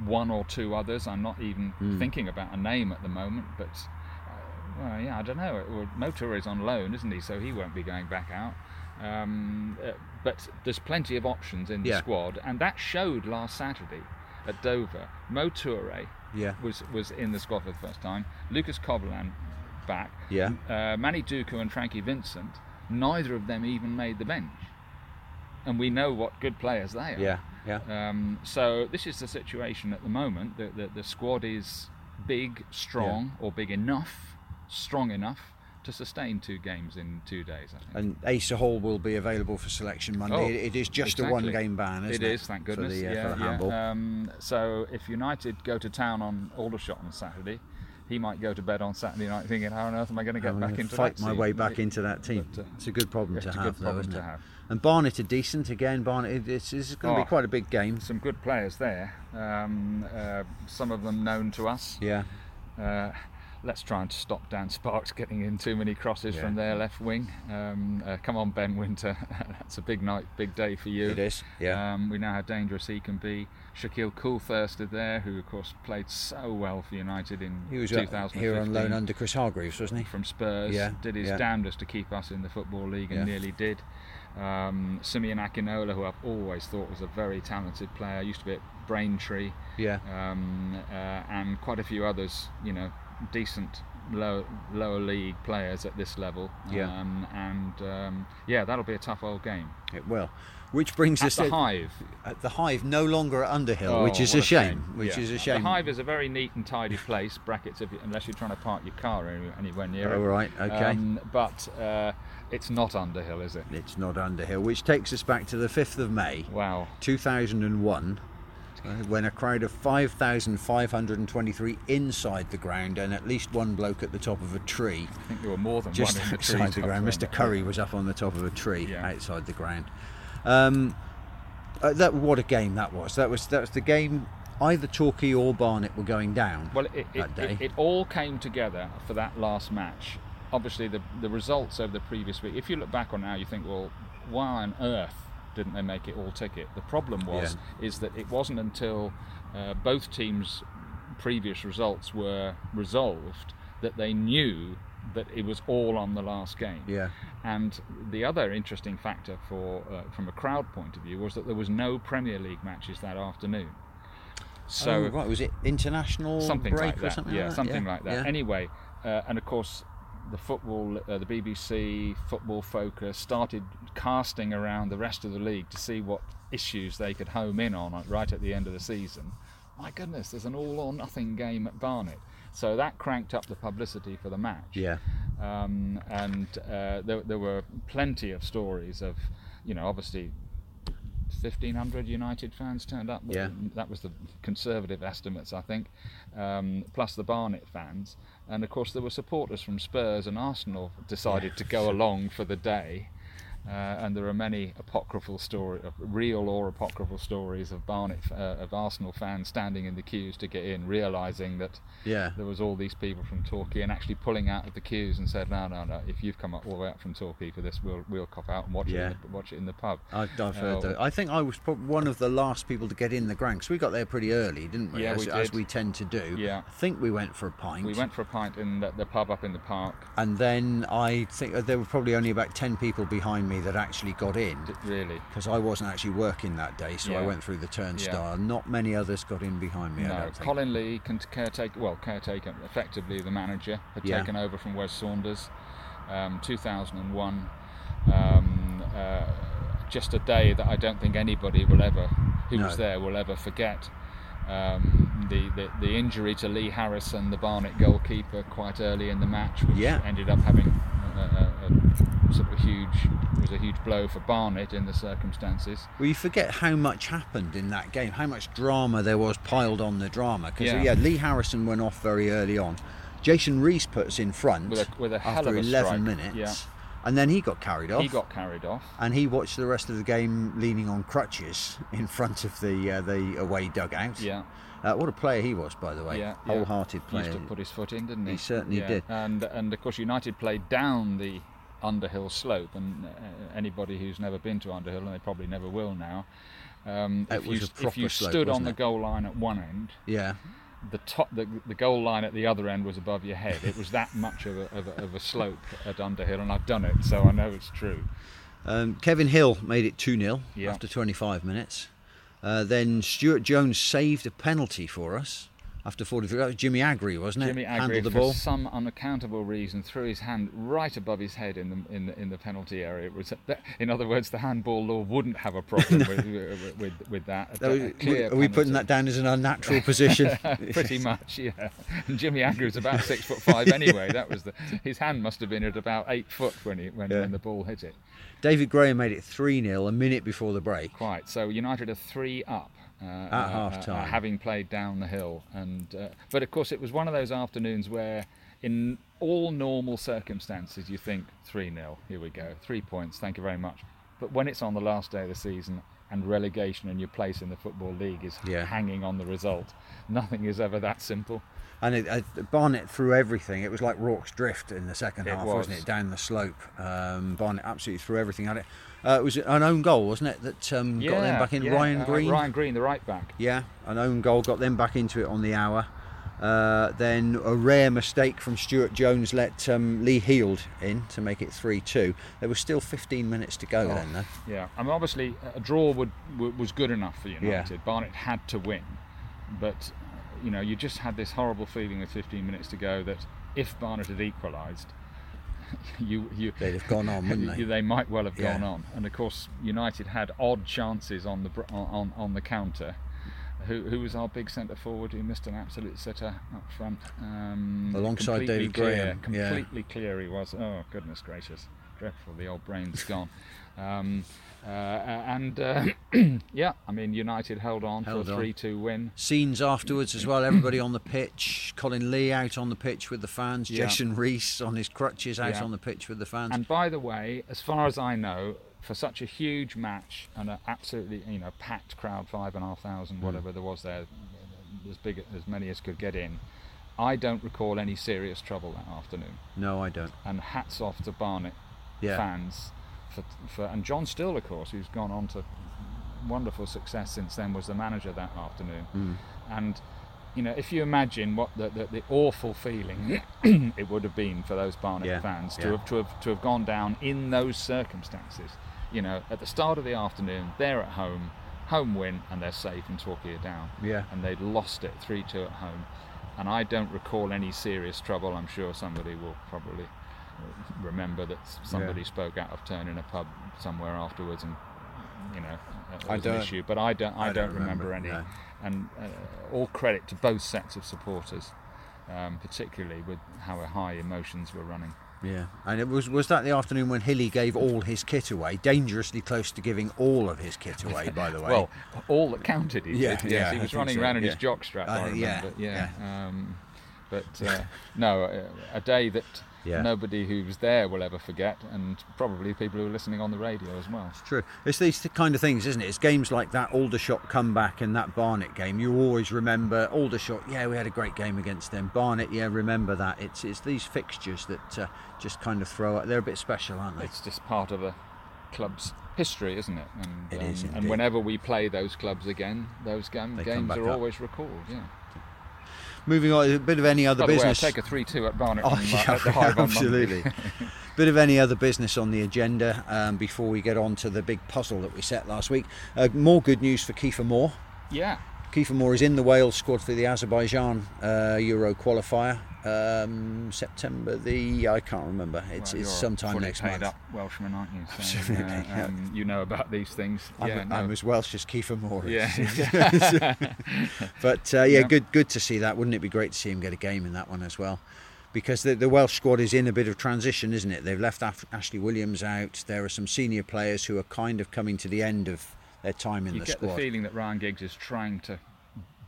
Speaker 5: one or two others. I'm not even
Speaker 1: Hmm.
Speaker 5: thinking about a name at the moment, but uh, well, yeah, I don't know. Well, Mo Toure is on loan, isn't he? So he won't be going back out. Um, uh, but there's plenty of options in the
Speaker 1: Yeah.
Speaker 5: squad, and that showed last Saturday at Dover. Mo Toure
Speaker 1: yeah.
Speaker 5: was was in the squad for the first time. Lucas Covolan back.
Speaker 1: Yeah.
Speaker 5: Uh, Manny Duku and Frankie Vincent. Neither of them even made the bench, and we know what good players they are.
Speaker 1: Yeah. Yeah.
Speaker 5: Um, so this is the situation at the moment. The, the, the squad is big, strong, or big enough, strong enough to sustain two games in two days. I think.
Speaker 1: And Asa Hall will be available for selection Monday.
Speaker 5: Oh,
Speaker 1: it, is just a one-game ban, isn't it?
Speaker 5: It is, thank goodness.
Speaker 1: For the, uh,
Speaker 5: yeah,
Speaker 1: for the
Speaker 5: yeah. Um, so if United go to town on Aldershot on Saturday, he might go to bed on Saturday night thinking, "How on earth am I going to get
Speaker 1: I'm
Speaker 5: back into
Speaker 1: fight
Speaker 5: that
Speaker 1: my
Speaker 5: scene?"
Speaker 1: way back into that team.
Speaker 5: but, uh,
Speaker 1: it's a good problem to
Speaker 5: a
Speaker 1: have,
Speaker 5: good
Speaker 1: though,
Speaker 5: problem
Speaker 1: isn't
Speaker 5: to
Speaker 1: it?
Speaker 5: have.
Speaker 1: And Barnet are decent again. Barnet, it's, it's going to
Speaker 5: Oh.
Speaker 1: be quite a big game.
Speaker 5: Some good players there. Um, uh, some of them known to us.
Speaker 1: Yeah,
Speaker 5: Uh, let's try and stop Dan Sparkes getting in too many crosses
Speaker 1: Yeah.
Speaker 5: from their left wing. Um, uh, come on, Ben Wynter. [laughs] That's a big night, big day for you.
Speaker 1: it is. Yeah,
Speaker 5: Um, we know how dangerous he can be. Shaquille Coolthirst there, who of course played so well for United in
Speaker 1: he was uh,
Speaker 5: 2015
Speaker 1: here on loan under Chris Hargreaves, wasn't he?
Speaker 5: from Spurs.
Speaker 1: Yeah,
Speaker 5: Did his
Speaker 1: yeah.
Speaker 5: damnedest to keep us in the Football League and
Speaker 1: Yeah.
Speaker 5: nearly did. Um, Simeon Akinola, who I've always thought was a very talented player, used to be at Braintree
Speaker 1: Yeah,
Speaker 5: um, uh, and quite a few others, you know, decent low, lower league players at this level.
Speaker 1: Yeah.
Speaker 5: Um, and um, yeah, that'll be a tough old game.
Speaker 1: it will. Which brings
Speaker 5: At
Speaker 1: us
Speaker 5: the
Speaker 1: to
Speaker 5: Hive.
Speaker 1: at the Hive, no longer at Underhill, which
Speaker 5: Oh,
Speaker 1: is
Speaker 5: what
Speaker 1: a shame. Which
Speaker 5: Yeah.
Speaker 1: is a shame.
Speaker 5: The Hive is a very neat and tidy place, brackets, if you, unless you're trying to park your car anywhere near
Speaker 1: Oh,
Speaker 5: it.
Speaker 1: right, okay.
Speaker 5: Um, but uh, it's not Underhill, is it?
Speaker 1: It's not Underhill, which takes us back to the 5th of May,
Speaker 5: Wow.
Speaker 1: 2001, uh, when a crowd of 5,523 inside the ground and at least one bloke at the top of a tree
Speaker 5: I think there were more than
Speaker 1: just
Speaker 5: one in the
Speaker 1: outside the ground. Mr. Curry was up on the top of a tree
Speaker 5: Yeah.
Speaker 1: outside the ground. Um, uh, that what a game that was. That was that was the game. Either Torquay or Barnet were going down.
Speaker 5: Well, it,
Speaker 1: that
Speaker 5: it,
Speaker 1: day.
Speaker 5: it, it all came together for that last match. Obviously, the the results over the previous week. If you look back on now, you think, well, why on earth didn't they make it all ticket? The problem was is that it wasn't until uh, both teams' previous results were resolved that they knew that it was all on the last game.
Speaker 1: Yeah.
Speaker 5: And the other interesting factor for uh, from a crowd point of view was that there was no Premier League matches that afternoon. So
Speaker 1: oh, right, was it international
Speaker 5: something
Speaker 1: break
Speaker 5: like
Speaker 1: or
Speaker 5: that.
Speaker 1: something
Speaker 5: yeah,
Speaker 1: like that?
Speaker 5: something
Speaker 1: Yeah,
Speaker 5: like that.
Speaker 1: yeah.
Speaker 5: Anyway, uh, and of course, the football, uh, the BBC Football Focus started casting around the rest of the league to see what issues they could home in on right at the end of the season. My goodness, there's an all or nothing game at Barnet. So that cranked up the publicity for the match.
Speaker 1: Yeah.
Speaker 5: Um, and uh, there, there were plenty of stories of, you know, obviously 1,500 United fans turned up.
Speaker 1: Yeah.
Speaker 5: That was the conservative estimates, I think, um, plus the Barnet fans. And of course, there were supporters from Spurs and Arsenal decided to go along for the day. Uh, and there are many apocryphal story, uh, real or apocryphal stories of Barnet, uh, of Arsenal fans standing in the queues to get in, realizing that
Speaker 1: Yeah.
Speaker 5: there was all these people from Torquay and actually pulling out of the queues and said, no, no, no, if you've come up all the way up from Torquay for this, we'll we'll cop out and watch
Speaker 1: Yeah.
Speaker 5: it in the, watch it in the pub.
Speaker 1: I've, I've heard
Speaker 5: Oh.
Speaker 1: that. I think I was probably one of the last people to get in the ground 'cause we got there pretty early, didn't we?
Speaker 5: Yeah,
Speaker 1: as,
Speaker 5: we
Speaker 1: as we tend to do.
Speaker 5: Yeah.
Speaker 1: I think we went for a pint.
Speaker 5: We went for a pint in the, the pub up in the park.
Speaker 1: and then I think uh, there were probably only about 10 people behind me that actually got in
Speaker 5: Really,
Speaker 1: because I wasn't actually working that day, so I went through the turnstile. Not many others got in behind me, I
Speaker 5: no.
Speaker 1: don't think.
Speaker 5: Colin Lee, can caretaker, well, caretaker, effectively the manager, had
Speaker 1: Yeah.
Speaker 5: taken over from Wes Saunders, um, 2001. Um, uh, just a day that I don't think anybody will ever, who
Speaker 1: No.
Speaker 5: was there, will ever forget. Um, the, the the injury to Lee Harrison, the Barnet goalkeeper, quite early in the match, which
Speaker 1: Yeah.
Speaker 5: ended up having a, a, a sort of huge was a huge blow for Barnet in the circumstances.
Speaker 1: Well, you forget how much happened in that game, how much drama there was piled on the drama. Because
Speaker 5: Yeah.
Speaker 1: yeah. Lee Harrison went off very early on. Jason Rees puts in front
Speaker 5: With a- with a
Speaker 1: after
Speaker 5: of a
Speaker 1: 11
Speaker 5: strike,
Speaker 1: minutes,
Speaker 5: yeah.
Speaker 1: And then he got carried off.
Speaker 5: He got carried off.
Speaker 1: and he watched the rest of the game leaning on crutches in front of the uh, the away dugout.
Speaker 5: Yeah.
Speaker 1: Uh, what a player he was, by the way.
Speaker 5: Yeah, yeah.
Speaker 1: Wholehearted
Speaker 5: He
Speaker 1: player.
Speaker 5: used to put his foot in, didn't he?
Speaker 1: He certainly
Speaker 5: Yeah.
Speaker 1: did.
Speaker 5: And and of course United played down the Underhill slope, and uh, anybody who's never been to Underhill, and they probably never will now. Um, if you, if you
Speaker 1: slope,
Speaker 5: stood on the goal line at one end,
Speaker 1: Yeah.
Speaker 5: The top, the, the goal line at the other end was above your head. It was that much of a, of a, of a slope at Underhill, and I've done it, so I know it's true.
Speaker 1: Um, Kevin Hill made it 2 0
Speaker 5: Yeah.
Speaker 1: after 25 minutes. Uh, then Stuart Jones saved a penalty for us after 43. That was Jimmy Agri, wasn't it?
Speaker 5: Jimmy Agri,
Speaker 1: Handled the
Speaker 5: for
Speaker 1: ball.
Speaker 5: some unaccountable reason, threw his hand right above his head in the in the, in the penalty area. It was, in other words, the handball law wouldn't have a problem [laughs] with, with, with with that.
Speaker 1: Are we, we putting that down as an unnatural position? [laughs]
Speaker 5: Pretty much, yeah. And Jimmy Agri was about six foot five [laughs] anyway. That was the his hand must have been at about eight foot when he when,
Speaker 1: Yeah.
Speaker 5: when the ball hit it.
Speaker 1: David Graham made it 3 0 a minute before the break.
Speaker 5: Quite. So United are three up. Uh, at
Speaker 1: half-time.
Speaker 5: having played down the hill, and uh, but of course it was one of those afternoons where, in all normal circumstances, you think three 0 Here we go, three points. Thank you very much. But when it's on the last day of the season and relegation and your place in the football league is
Speaker 1: Yeah.
Speaker 5: hanging on the result, nothing is ever that simple.
Speaker 1: And it, uh, Barnet threw everything. It was like Rorke's Drift in the second
Speaker 5: It
Speaker 1: half,
Speaker 5: was.
Speaker 1: wasn't it? Down the slope. Um, Barnet absolutely threw everything at it. Uh, it was an own goal, wasn't it, that um, got them back in?
Speaker 5: yeah,
Speaker 1: Ryan
Speaker 5: uh,
Speaker 1: Green.
Speaker 5: Ryan Green, the right back.
Speaker 1: Yeah, an own goal got them back into it on the hour. Uh, then a rare mistake from Stuart Jones let um, Lee Heald in to make it 3 2. There was still 15 minutes to go
Speaker 5: Oh.
Speaker 1: then, though.
Speaker 5: Yeah, I mean, obviously a draw would, was good enough for United. Barnet had to win, but you know, you just had this horrible feeling with 15 minutes to go that if Barnet had equalised, [laughs] you you
Speaker 1: They'd have gone on, wouldn't [laughs] they?
Speaker 5: they might well have
Speaker 1: Yeah.
Speaker 5: gone on. And of course, United had odd chances on the on on the counter. Who, who was our big centre forward who missed an absolute sitter up front? Um,
Speaker 1: Alongside David
Speaker 5: clear,
Speaker 1: Graham, yeah.
Speaker 5: Completely clear he was. Oh goodness gracious, dreadful. The old brain's gone. [laughs] Um, uh, and uh, [clears throat] yeah, I mean United held on
Speaker 1: Held
Speaker 5: for a three-two win.
Speaker 1: Scenes afterwards as well, everybody on the pitch. Colin Lee out on the pitch with the fans.
Speaker 5: Yeah.
Speaker 1: Jason Rees on his crutches out
Speaker 5: Yeah.
Speaker 1: on the pitch with the fans.
Speaker 5: And by the way, as far as I know, for such a huge match and an absolutely you know packed crowd, five and a half
Speaker 1: Mm.
Speaker 5: thousand, whatever there was there, as big as many as could get in. I don't recall any serious trouble that afternoon.
Speaker 1: no, I don't.
Speaker 5: And hats off to Barnet
Speaker 1: Yeah.
Speaker 5: fans for, for and John Still, of course, who's gone on to wonderful success since then, was the manager that afternoon.
Speaker 1: Mm.
Speaker 5: And you know, if you imagine what the, the, the awful feeling [clears throat] it would have been for those Barnet
Speaker 1: Yeah,
Speaker 5: fans to
Speaker 1: yeah.
Speaker 5: have to have to have gone down in those circumstances. You know, at the start of the afternoon, they're at home, home win, and they're safe and Torquay down.
Speaker 1: Yeah.
Speaker 5: And they'd lost it three two at home. And I don't recall any serious trouble. I'm sure somebody will probably remember that somebody
Speaker 1: Yeah.
Speaker 5: spoke out of turn in a pub somewhere afterwards, and you know, it
Speaker 1: I
Speaker 5: was an
Speaker 1: don't-
Speaker 5: issue. But I don't. I,
Speaker 1: I
Speaker 5: don't,
Speaker 1: don't
Speaker 5: remember,
Speaker 1: remember,
Speaker 5: any.
Speaker 1: no.
Speaker 5: And uh, all credit to both sets of supporters, um, particularly with how high emotions were running.
Speaker 1: Yeah, and it was was that the afternoon when Hilly gave all his kit away, dangerously close to giving all of his kit away. By the way, [laughs]
Speaker 5: Well, all that counted. He
Speaker 1: Yeah,
Speaker 5: did,
Speaker 1: yeah,
Speaker 5: yes. He was running
Speaker 1: so,
Speaker 5: around in
Speaker 1: yeah.
Speaker 5: his jockstrap.
Speaker 1: Uh,
Speaker 5: I
Speaker 1: yeah,
Speaker 5: remember. Yeah. Um, but uh, no, uh, a day that
Speaker 1: Yeah.
Speaker 5: nobody who was there will ever forget, and probably people who are listening on the radio as well.
Speaker 1: It's true. It's these kind of things, isn't it? It's games like that Aldershot comeback and that Barnet game. You always remember Aldershot. Yeah, we had a great game against them. Barnet, yeah, remember that. It's it's these fixtures that uh, just kind of throw. out. They're a bit special, aren't they?
Speaker 5: It's just part of a club's history, isn't it? And,
Speaker 1: It is
Speaker 5: and whenever we play those clubs again, those gam-
Speaker 1: They
Speaker 5: games are
Speaker 1: up.
Speaker 5: always recalled. Yeah.
Speaker 1: Moving on, a bit of any other
Speaker 5: By way,
Speaker 1: business.
Speaker 5: I'll take a three-two at Barnet
Speaker 1: Oh, [laughs] yeah,
Speaker 5: at the Hive on
Speaker 1: absolutely. [laughs] Bit of any other business on the agenda um, before we get on to the big puzzle that we set last week. Uh, more good news for Kieffer Moore.
Speaker 5: yeah.
Speaker 1: Kieffer Moore is in the Wales squad for the Azerbaijan uh, Euro qualifier. Um, September the I can't remember. It's,
Speaker 5: Well,
Speaker 1: it's sometime next
Speaker 5: paid
Speaker 1: month.
Speaker 5: up Welshman, aren't you? So,
Speaker 1: Absolutely,
Speaker 5: uh,
Speaker 1: yeah.
Speaker 5: um, you know about these things.
Speaker 1: I'm,
Speaker 5: yeah, no.
Speaker 1: I'm as Welsh as Kieffer Moore. is.
Speaker 5: yeah. [laughs]
Speaker 1: But uh, yeah,
Speaker 5: Yeah.
Speaker 1: good good to see that. Wouldn't it be great to see him get a game in that one as well? Because the, the Welsh squad is in a bit of transition, isn't it? They've left Af- Ashley Williams out. There are some senior players who are kind of coming to the end of their time in
Speaker 5: you
Speaker 1: the
Speaker 5: get
Speaker 1: squad.
Speaker 5: the feeling that Ryan Giggs is trying to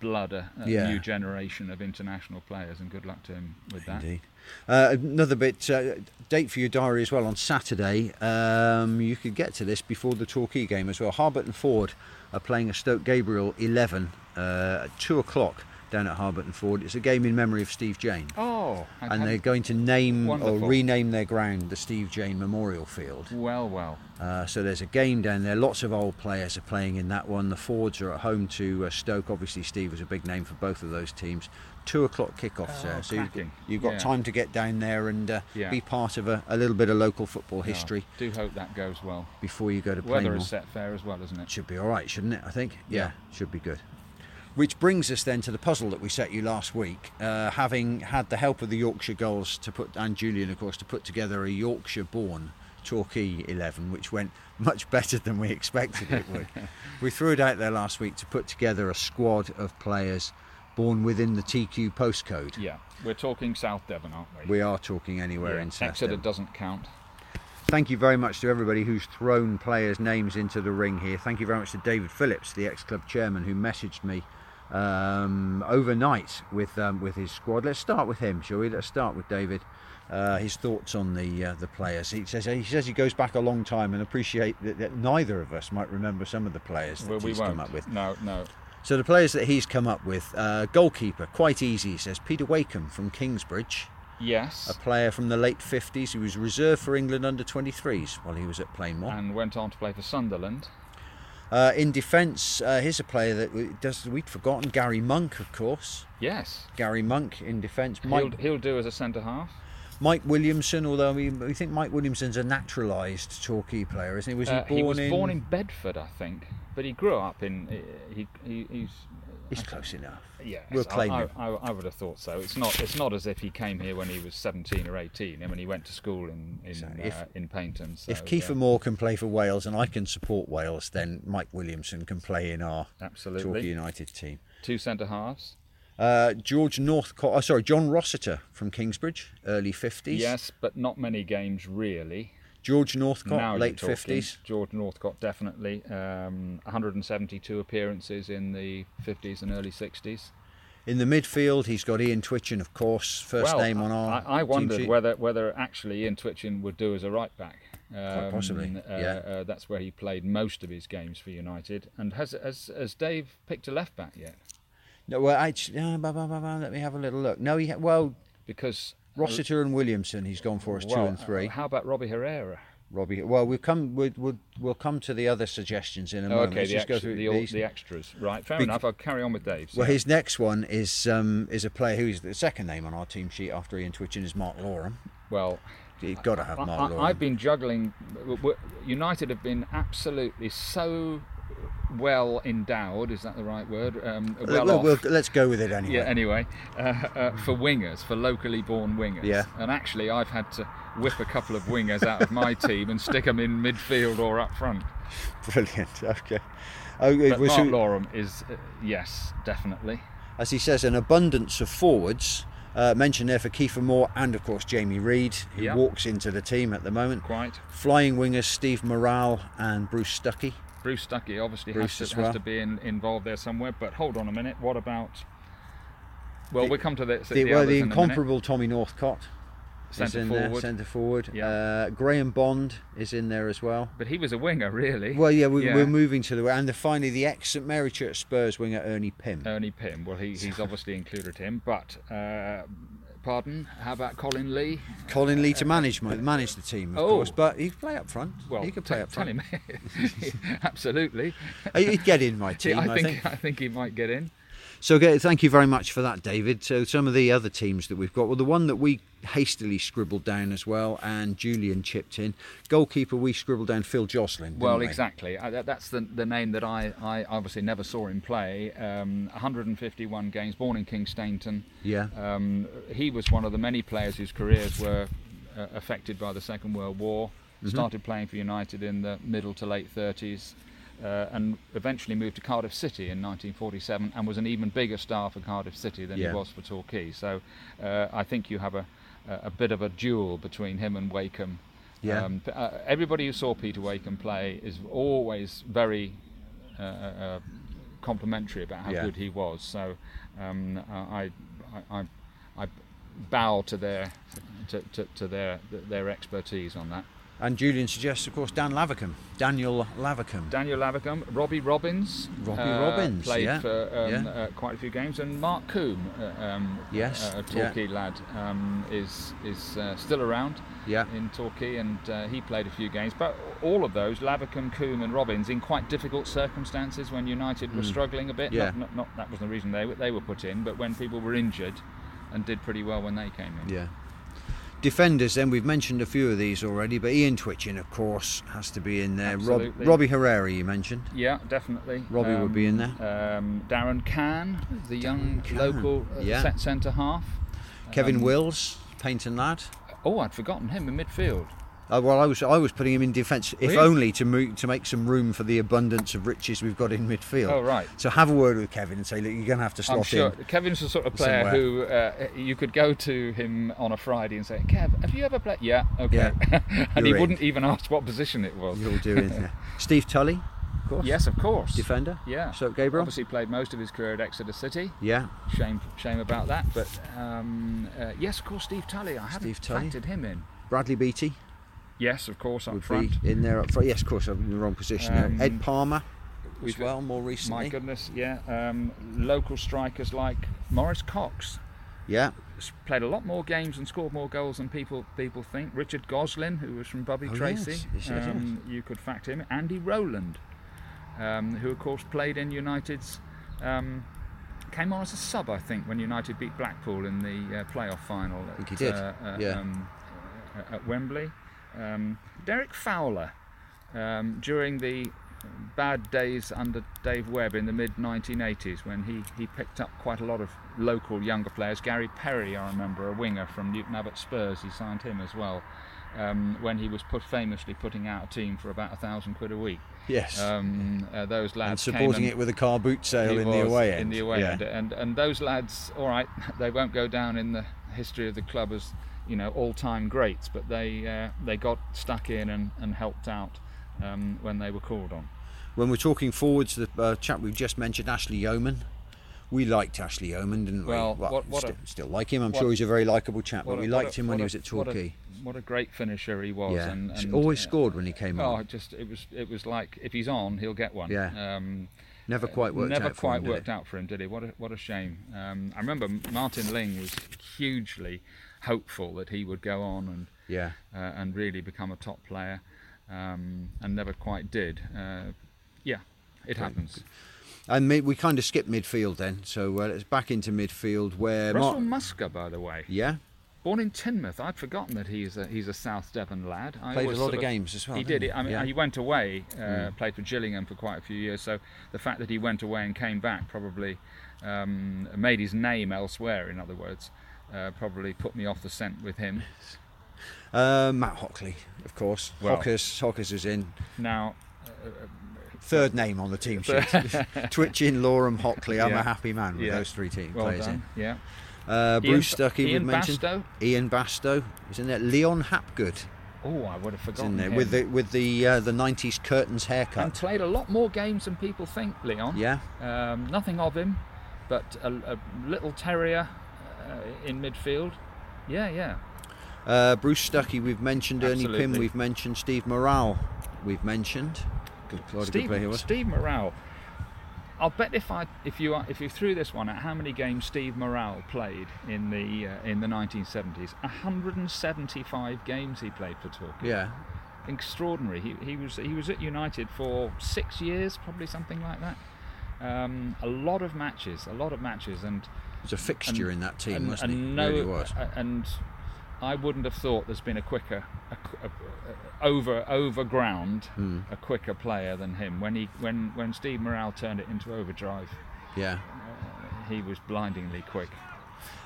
Speaker 5: blood a, a
Speaker 1: Yeah.
Speaker 5: new generation of international players, and good luck to him with that.
Speaker 1: Indeed. Uh, another bit uh, date for your diary as well on Saturday. Um, you could get to this before the Torquay game as well. Harbertonford are playing a Stoke Gabriel 11 uh, at two o'clock down at Harbertonford. It's a game in memory of Steve Jane.
Speaker 5: Oh, I
Speaker 1: and they're going to name
Speaker 5: Wonderful.
Speaker 1: or rename their ground the Steve Jane Memorial Field.
Speaker 5: well, well.
Speaker 1: Uh, so there's a game down there. Lots of old players are playing in that one. The Fords are at home to uh, Stoke. Obviously, Steve was a big name for both of those teams. Two o'clock kickoffs
Speaker 5: Oh,
Speaker 1: there, so you've got,
Speaker 5: cracking.
Speaker 1: you've got
Speaker 5: Yeah.
Speaker 1: time to get down there and uh,
Speaker 5: Yeah.
Speaker 1: be part of a, a little bit of local football
Speaker 5: Yeah,
Speaker 1: history
Speaker 5: do hope that goes well.
Speaker 1: before you go to
Speaker 5: Weather
Speaker 1: Plainmoor.
Speaker 5: is set fair as well, isn't it?
Speaker 1: Should be all right, shouldn't it? I think.
Speaker 5: Yeah.
Speaker 1: should be good. Which brings us then to the puzzle that we set you last week, uh, having had the help of the Yorkshire Gulls to put and Julian, of course, to put together a Yorkshire-born Torquay 11, which went much better than we expected it would. [laughs] we threw it out there last week to put together a squad of players born within the TQ postcode.
Speaker 5: Yeah, we're talking South Devon, aren't we?
Speaker 1: We are talking anywhere
Speaker 5: Yeah,
Speaker 1: in South Devon.
Speaker 5: Exeter
Speaker 1: Devon.
Speaker 5: doesn't count.
Speaker 1: Thank you very much to everybody who's thrown players' names into the ring here. Thank you very much to David Phillips, the ex-club chairman, who messaged me um, overnight with um, with his squad. Let's start with him, shall we? Let's start with David. Uh, his thoughts on the uh, the players. He says he says he goes back a long time and appreciate that, that neither of us might remember some of the players that
Speaker 5: Well, we
Speaker 1: he's
Speaker 5: won't.
Speaker 1: come up with.
Speaker 5: No, no.
Speaker 1: So the players that he's come up with, uh, goalkeeper, quite easy. He says Peter Wakeham from Kingsbridge,
Speaker 5: Yes.
Speaker 1: a player from the late 50s. He was reserved for England under 23s while he was at Plainmoor.
Speaker 5: and went on to play for Sunderland.
Speaker 1: Uh, in defence, uh, here's a player that does we'd forgotten. Gary Monk, of course.
Speaker 5: Yes.
Speaker 1: Gary Monk in defence.
Speaker 5: He'll,
Speaker 1: Mike,
Speaker 5: he'll do as a centre half.
Speaker 1: Mike Williamson, although we, we think Mike Williamson's a naturalised Torquay player, isn't he? Was he
Speaker 5: Uh,
Speaker 1: born
Speaker 5: he was
Speaker 1: in?
Speaker 5: born in Bedford, I think, but he grew up in. He, he, he's.
Speaker 1: He's close enough.
Speaker 5: Yeah,
Speaker 1: We'll claim
Speaker 5: I,
Speaker 1: him.
Speaker 5: I, I, would have thought so. It's not. It's not as if he came here when he was 17 or 18. I mean, he went to school in in.
Speaker 1: If-
Speaker 5: uh, in Paignton. So,
Speaker 1: if Kieffer
Speaker 5: uh,
Speaker 1: Moore can play for Wales and I can support Wales, then Mike Williamson can play in our
Speaker 5: Absolutely.
Speaker 1: Torquay United team.
Speaker 5: two centre halves.
Speaker 1: Uh, George Northcott, oh, sorry, John Rossiter from Kingsbridge, early 50s.
Speaker 5: Yes, but not many games really.
Speaker 1: George Northcott,
Speaker 5: now
Speaker 1: late 50s.
Speaker 5: George Northcott definitely. Um, 172 appearances in the 50s and early 60s.
Speaker 1: In the midfield, he's got Ian Twitchin, of course, first
Speaker 5: well,
Speaker 1: name on our.
Speaker 5: I, I wondered whether whether actually Ian Twitchin would do as a right back. Um,
Speaker 1: possibly,
Speaker 5: uh,
Speaker 1: yeah.
Speaker 5: uh, that's where he played most of his games for United. And has has, has Dave picked a left back yet?
Speaker 1: No, well, actually, uh, let me have a little look. No, he ha- well,
Speaker 5: Because
Speaker 1: Rossiter and Williamson, he's gone for us two and three.
Speaker 5: How about Robbie Herrera?
Speaker 1: Robbie, well, we'll come, we'll, we'll, we'll come to the other suggestions in a
Speaker 5: Oh,
Speaker 1: moment.
Speaker 5: okay,
Speaker 1: Let's
Speaker 5: the,
Speaker 1: just go through
Speaker 5: the,
Speaker 1: these.
Speaker 5: the extras. Right, fair
Speaker 1: Bec-
Speaker 5: enough. I'll carry on with Dave.
Speaker 1: Well, his next one is um, is a player who's the second name on our team sheet after Ian Twitchin is Mark Loram.
Speaker 5: well,
Speaker 1: You've got to have Mark
Speaker 5: I,
Speaker 1: Loram.
Speaker 5: I've been juggling. United have been absolutely so well endowed. Is that the right word? Um,
Speaker 1: Uh,
Speaker 5: well
Speaker 1: well, we'll- let's go with it anyway.
Speaker 5: Yeah, anyway, uh, uh, for wingers, for locally born wingers.
Speaker 1: Yeah.
Speaker 5: And actually, I've had to whip a couple of wingers out of my [laughs] team and stick them in midfield or up front.
Speaker 1: Brilliant. [laughs] Okay. Oh, it
Speaker 5: But
Speaker 1: was
Speaker 5: Mark
Speaker 1: who-
Speaker 5: Loram is, uh, yes, definitely.
Speaker 1: as he says, an abundance of forwards. Uh, mentioned there for Kieffer Moore and of course Jamie Reid, who
Speaker 5: Yeah.
Speaker 1: walks into the team at the moment.
Speaker 5: Quite.
Speaker 1: Flying wingers Steve Morale and Bruce Stuckey.
Speaker 5: Bruce Stuckey obviously
Speaker 1: Bruce
Speaker 5: has,
Speaker 1: as
Speaker 5: to, has
Speaker 1: well.
Speaker 5: to be in, involved there somewhere. But hold on a minute. What about? Well,
Speaker 1: The-
Speaker 5: we'll come to the, the,
Speaker 1: The, well, the
Speaker 5: in
Speaker 1: incomparable Tommy Northcott
Speaker 5: Centre
Speaker 1: in there,
Speaker 5: forward.
Speaker 1: centre forward.
Speaker 5: Yeah.
Speaker 1: Uh, Graham Bond is in there as well.
Speaker 5: But he was a winger, really.
Speaker 1: Well, yeah, we,
Speaker 5: Yeah.
Speaker 1: we're moving to the and the, finally the ex St Marychurch Spurs winger Ernie Pym.
Speaker 5: Ernie Pym. Well, he, he's obviously included him. But uh, pardon, how about Colin Lee?
Speaker 1: Colin Lee to manage manage the team, of
Speaker 5: Oh.
Speaker 1: course, but he could play up front.
Speaker 5: Well,
Speaker 1: he could
Speaker 5: t-
Speaker 1: play up
Speaker 5: tell
Speaker 1: front.
Speaker 5: him. [laughs] Absolutely.
Speaker 1: He'd get in my [laughs] team,
Speaker 5: I
Speaker 1: I
Speaker 5: think,
Speaker 1: think.
Speaker 5: I think he might get in.
Speaker 1: So okay, thank you very much for that, David. So some of the other teams that we've got, well, the one that we hastily scribbled down as well, and Julian chipped in. Goalkeeper, we scribbled down Phil Joslin.
Speaker 5: Well,
Speaker 1: we?
Speaker 5: exactly. That's the, the name that I, I obviously never saw him play. Um, 151 games, born in Kingsteignton.
Speaker 1: Yeah.
Speaker 5: Um, he was one of the many players whose careers were uh, affected by the Second World War.
Speaker 1: Mm-hmm.
Speaker 5: Started playing for United in the middle to late 30s. Uh, and eventually moved to Cardiff City in 1947 and was an even bigger star for Cardiff City than
Speaker 1: Yeah.
Speaker 5: he was for Torquay. So uh, I think you have a, a bit of a duel between him and Wakeham.
Speaker 1: Yeah.
Speaker 5: Um, uh, everybody who saw Peter Wakeham play is always very uh, uh, complimentary about how
Speaker 1: Yeah.
Speaker 5: good he was. So um, I, I, I, I bow to their to, to, to their their expertise on that.
Speaker 1: And Julian suggests, of course, Dan Lavercombe, Daniel Lavercombe.
Speaker 5: Daniel Lavercombe, Robbie Robbins,
Speaker 1: Robbie
Speaker 5: uh,
Speaker 1: Robbins,
Speaker 5: played
Speaker 1: yeah,
Speaker 5: for um,
Speaker 1: yeah.
Speaker 5: uh, quite a few games, and Mark Coombe, uh, um,
Speaker 1: Yes,
Speaker 5: a
Speaker 1: yeah.
Speaker 5: Torquay lad, um, is is uh, still around
Speaker 1: Yeah.
Speaker 5: in Torquay, and uh, he played a few games. But all of those, Lavercombe, Coombe, and Robbins, in quite difficult circumstances when United were struggling a bit.
Speaker 1: Mm. Yeah.
Speaker 5: Not, not, not that was the reason they were, they were put in, but when people were injured, and did pretty well when they came in.
Speaker 1: Yeah. Defenders, then we've mentioned a few of these already, but Ian Twitchin, of course, has to be in there. Rob, Robbie Herrera, you mentioned.
Speaker 5: Yeah, definitely.
Speaker 1: Robbie would be in
Speaker 5: there. Um, Darren Can, the young
Speaker 1: Can,
Speaker 5: local uh,
Speaker 1: yeah.
Speaker 5: set centre half.
Speaker 1: Kevin
Speaker 5: Um,
Speaker 1: Wills, Paignton lad.
Speaker 5: Oh, I'd forgotten him in midfield.
Speaker 1: Uh, well, I was I was putting him in defence, if
Speaker 5: Really?
Speaker 1: only to mo- to make some room for the abundance of riches we've got in midfield.
Speaker 5: Oh, right.
Speaker 1: So have a word with Kevin and say, look, you're going to have to slot
Speaker 5: I'm sure
Speaker 1: in.
Speaker 5: Kevin's the sort of player
Speaker 1: somewhere.
Speaker 5: who uh, you could go to him on a Friday and say, "Kev, have you ever played?" Yeah, okay.
Speaker 1: Yeah. [laughs]
Speaker 5: and he
Speaker 1: You're in.
Speaker 5: wouldn't even ask what position it was.
Speaker 1: You'll do it. yeah. [laughs] Steve Tully, of course.
Speaker 5: Yes, of course.
Speaker 1: Defender.
Speaker 5: Yeah.
Speaker 1: So Gabriel.
Speaker 5: Obviously played most of his career at Exeter City.
Speaker 1: Yeah.
Speaker 5: Shame, shame about that. But um, uh, yes, of course, Steve Tully. I
Speaker 1: Steve
Speaker 5: haven't
Speaker 1: Tully.
Speaker 5: factored him in.
Speaker 1: Bradley Beatty
Speaker 5: Yes, of course, up
Speaker 1: would
Speaker 5: front.
Speaker 1: be in there up front. Yes, of course, I'm in the wrong position
Speaker 5: Um.
Speaker 1: Ed Palmer as well, more recently.
Speaker 5: My goodness, yeah. Um, local strikers like Maurice Cox
Speaker 1: Yeah.
Speaker 5: played a lot more games and scored more goals than people people think. Richard Goslin, who was from Bobby
Speaker 1: Oh,
Speaker 5: Tracy,
Speaker 1: yes, yes, yes,
Speaker 5: um, you could factor him. Andy Rowland, um, who of course played in United's. Um, came on as a sub, I think, when United beat Blackpool in the uh, playoff final.
Speaker 1: think he
Speaker 5: at,
Speaker 1: did,
Speaker 5: Uh, uh,
Speaker 1: yeah.
Speaker 5: um, at Wembley. Um, Derek Fowler, um, during the bad days under Dave Webb in the mid 1980s, when he, he picked up quite a lot of local younger players. Gary Perry, I remember, a winger from Newton Abbot Spurs, he signed him as well. Um, when he was put famously putting out a team for about a thousand quid a week.
Speaker 1: Yes.
Speaker 5: Um, uh, those
Speaker 1: and
Speaker 5: lads came
Speaker 1: supporting
Speaker 5: and-
Speaker 1: it with a car boot sale in the away end.
Speaker 5: In the away
Speaker 1: yeah.
Speaker 5: end, and and those lads, all right, [laughs] they won't go down in the history of the club as you know all-time greats, but they uh, they got stuck in and, and helped out um, when they were called on.
Speaker 1: When we're talking forwards, the uh, chap we've just mentioned, Ashley Yeoman. We liked Ashley Yeoman, didn't
Speaker 5: Well,
Speaker 1: we?
Speaker 5: what- what a-
Speaker 1: still, like him. I'm
Speaker 5: what-
Speaker 1: sure he's a very likable chap, but
Speaker 5: What a-
Speaker 1: we liked him when he was at Torquay.
Speaker 5: What a great finisher he was,
Speaker 1: Yeah,
Speaker 5: and, and
Speaker 1: always
Speaker 5: uh,
Speaker 1: scored when he came
Speaker 5: Oh,
Speaker 1: on.
Speaker 5: it just it was it was like if he's on, he'll get one.
Speaker 1: Yeah.
Speaker 5: Um,
Speaker 1: Never quite worked
Speaker 5: never
Speaker 1: out for
Speaker 5: quite
Speaker 1: him, did
Speaker 5: worked
Speaker 1: it?
Speaker 5: out for him, did he? What a what a shame. Um, I remember Martin Ling was hugely hopeful that he would go on and
Speaker 1: Yeah.
Speaker 5: uh, and really become a top player, um, and never quite did. Uh, yeah, it happens.
Speaker 1: And mid, we kind of skipped midfield then, so uh, let's back into midfield where.
Speaker 5: Russell
Speaker 1: Mar-
Speaker 5: Musker, by the way,
Speaker 1: yeah,
Speaker 5: born in Teignmouth. I'd forgotten that he's a he's a South Devon lad. I
Speaker 1: played a lot
Speaker 5: sort
Speaker 1: of games as well.
Speaker 5: He did. I mean,
Speaker 1: yeah.
Speaker 5: he went away, uh, played for Gillingham for quite a few years. So the fact that he went away and came back probably um, made his name elsewhere. In other words, uh, probably put me off the scent with him.
Speaker 1: Uh, Matt Hockley, of course.
Speaker 5: Well-
Speaker 1: Hockers, Hockers is in.
Speaker 5: Now,
Speaker 1: Third name on the team [laughs] sheet. [laughs] Twitchin, Loram, Hockley. I'm
Speaker 5: Yeah.
Speaker 1: a happy man with
Speaker 5: Yeah.
Speaker 1: those three team
Speaker 5: well
Speaker 1: players
Speaker 5: done. Yeah.
Speaker 1: Uh, Bruce
Speaker 5: Ian,
Speaker 1: Stuckey,
Speaker 5: Ian
Speaker 1: mentioned.
Speaker 5: Bastow.
Speaker 1: Ian Bastow is in there. Leon Hapgood
Speaker 5: Oh, I would have forgotten
Speaker 1: in there
Speaker 5: him.
Speaker 1: with the with the uh, the 90s curtains haircut.
Speaker 5: and played a lot more games than people think. Leon.
Speaker 1: Yeah,
Speaker 5: Um, nothing of him, but a, a little terrier uh, in midfield. Yeah, yeah.
Speaker 1: uh, Bruce Stuckey, we've mentioned. Ernie Pym, we've mentioned. Steve Morale, we've mentioned. Good, what a good
Speaker 5: Steve,
Speaker 1: player.
Speaker 5: Steve Morale. I'll bet if I if you if you threw this one at how many games Steve Morale played in the uh, in the 1970s, 175 games he played for Torquay.
Speaker 1: Yeah,
Speaker 5: extraordinary. He, he was he was at United for six years, probably something like that. Um, a lot of matches, a lot of matches, and
Speaker 1: he was a fixture in that team,
Speaker 5: and,
Speaker 1: wasn't
Speaker 5: and
Speaker 1: he?
Speaker 5: no,
Speaker 1: really was.
Speaker 5: uh, and I wouldn't have thought there's been a quicker, a, a, a, over over ground,
Speaker 1: Hmm.
Speaker 5: a quicker player than him. When he when when Steve Morale turned it into overdrive,
Speaker 1: Yeah,
Speaker 5: he was blindingly quick.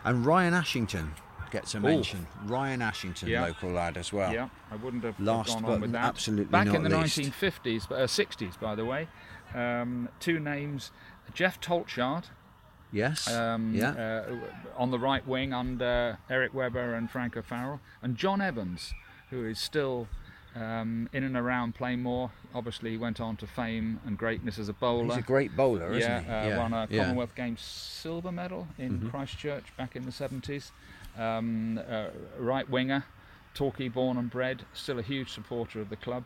Speaker 1: and Ryan Ashington gets a
Speaker 5: Ooh.
Speaker 1: mention. Ryan Ashington,
Speaker 5: Yeah.
Speaker 1: local lad as well.
Speaker 5: Yeah, I wouldn't have
Speaker 1: Last
Speaker 5: gone
Speaker 1: but
Speaker 5: on with that.
Speaker 1: absolutely
Speaker 5: Back in the
Speaker 1: least.
Speaker 5: 1950s, uh, 60s, by the way, um, two names: Jeff Tolchard,
Speaker 1: Yes.
Speaker 5: um,
Speaker 1: yeah.
Speaker 5: uh, on the right wing under Eric Webber and Frank O'Farrell, and John Evans, who is still um, in and around Plainmoor. Obviously, he went on to fame and greatness as a bowler.
Speaker 1: He's a great bowler, isn't he?
Speaker 5: uh, won a
Speaker 1: yeah. Mm-hmm.
Speaker 5: Commonwealth Games silver medal in Christchurch back in the 70s. Um, uh, right winger, Torquay born and bred, still a huge supporter of the club.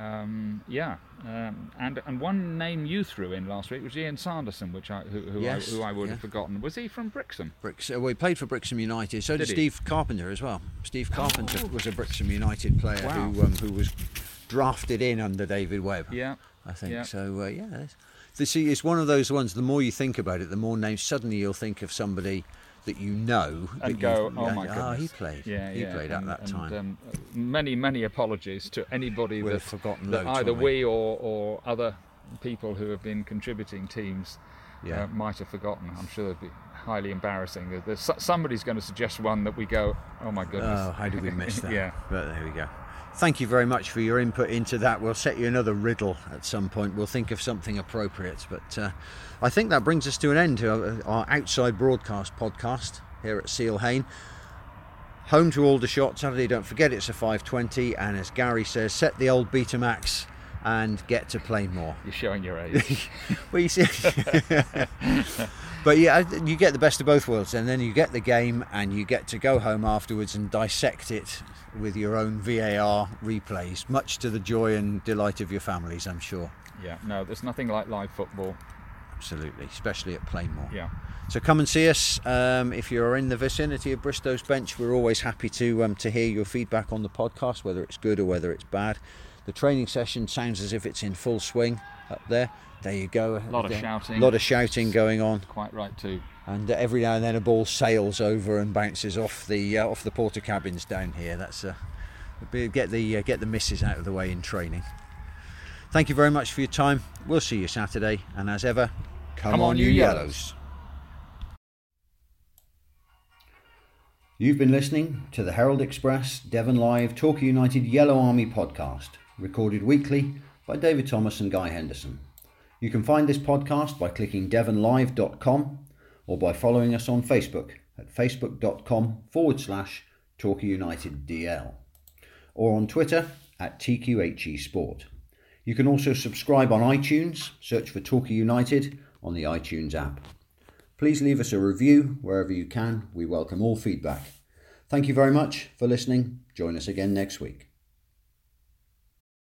Speaker 5: Um, yeah, um, and and one name you threw in last week was Ian Sanderson, which I who, who,
Speaker 1: Yes,
Speaker 5: I, who I would
Speaker 1: yeah.
Speaker 5: have forgotten. Was he from Brixham?
Speaker 1: Bricks, uh, well, he played for Brixham United. So did,
Speaker 5: Did?
Speaker 1: Steve Carpenter as well. Steve Carpenter was a Brixham United player
Speaker 5: Wow.
Speaker 1: who um, who was drafted in under David Webb.
Speaker 5: Yeah,
Speaker 1: I think
Speaker 5: yeah.
Speaker 1: so. Uh, yeah, see, it's one of those ones. The more you think about it, the more names suddenly you'll think of somebody that you know
Speaker 5: and go, oh my goodness.
Speaker 1: Ah, he played.
Speaker 5: Yeah,
Speaker 1: he
Speaker 5: yeah.
Speaker 1: played
Speaker 5: and,
Speaker 1: at that
Speaker 5: and,
Speaker 1: time.
Speaker 5: Um, many, many apologies to anybody
Speaker 1: We've
Speaker 5: that,
Speaker 1: forgotten
Speaker 5: that
Speaker 1: loads,
Speaker 5: either
Speaker 1: we?
Speaker 5: we or, or other people who have been contributing teams
Speaker 1: Yeah.
Speaker 5: uh, might have forgotten. I'm sure it'd be highly embarrassing. There's, somebody's going to suggest one that we go, oh my goodness.
Speaker 1: Oh, how did we miss [laughs] that?
Speaker 5: Yeah.
Speaker 1: But there we go. Thank you very much for your input into that. We'll set you another riddle at some point. We'll think of something appropriate. But uh, I think that brings us to an end to our, our outside broadcast podcast here at Seale Hayne. Home to Aldershot Saturday. Don't forget it's a 5:20, and as Gary says, set the old Betamax and get to Plainmoor.
Speaker 5: You're showing your age. [laughs]
Speaker 1: well, you see, [laughs] but yeah, you get the best of both worlds, and then you get the game, and you get to go home afterwards and dissect it with your own VAR replays, much to the joy and delight of your families, I'm sure.
Speaker 5: yeah, no, there's nothing like live football.
Speaker 1: Absolutely, especially at Plainmoor.
Speaker 5: Yeah.
Speaker 1: So come and see us um, if you're in the vicinity of Bristow's Bench. We're always happy to um, to hear your feedback on the podcast, whether it's good or whether it's bad. The training session sounds as if it's in full swing up there. There you go. A
Speaker 5: Lot of shouting.
Speaker 1: A lot of shouting going on,
Speaker 5: Quite right too.
Speaker 1: and uh, every now and then a ball sails over and bounces off the uh, off the porter cabins down here. That's uh, be- get the uh, get the misses out of the way in training. Thank you very much for your time. We'll see you Saturday, and as ever, come,
Speaker 5: Come on,
Speaker 1: you
Speaker 5: you
Speaker 1: yellows.
Speaker 5: Yellows.
Speaker 1: You've been listening to the Herald Express Devon Live Torquay United Yellow Army podcast, recorded weekly by David Thomas and Guy Henderson. You can find this podcast by clicking devonlive.com or by following us on Facebook at facebook.com forward slash Torquay United DL or on Twitter at TQHE Sport. You can also subscribe on iTunes, search for Torquay United on the iTunes app. Please leave us a review wherever you can. We welcome all feedback. Thank you very much for listening. Join us again next week.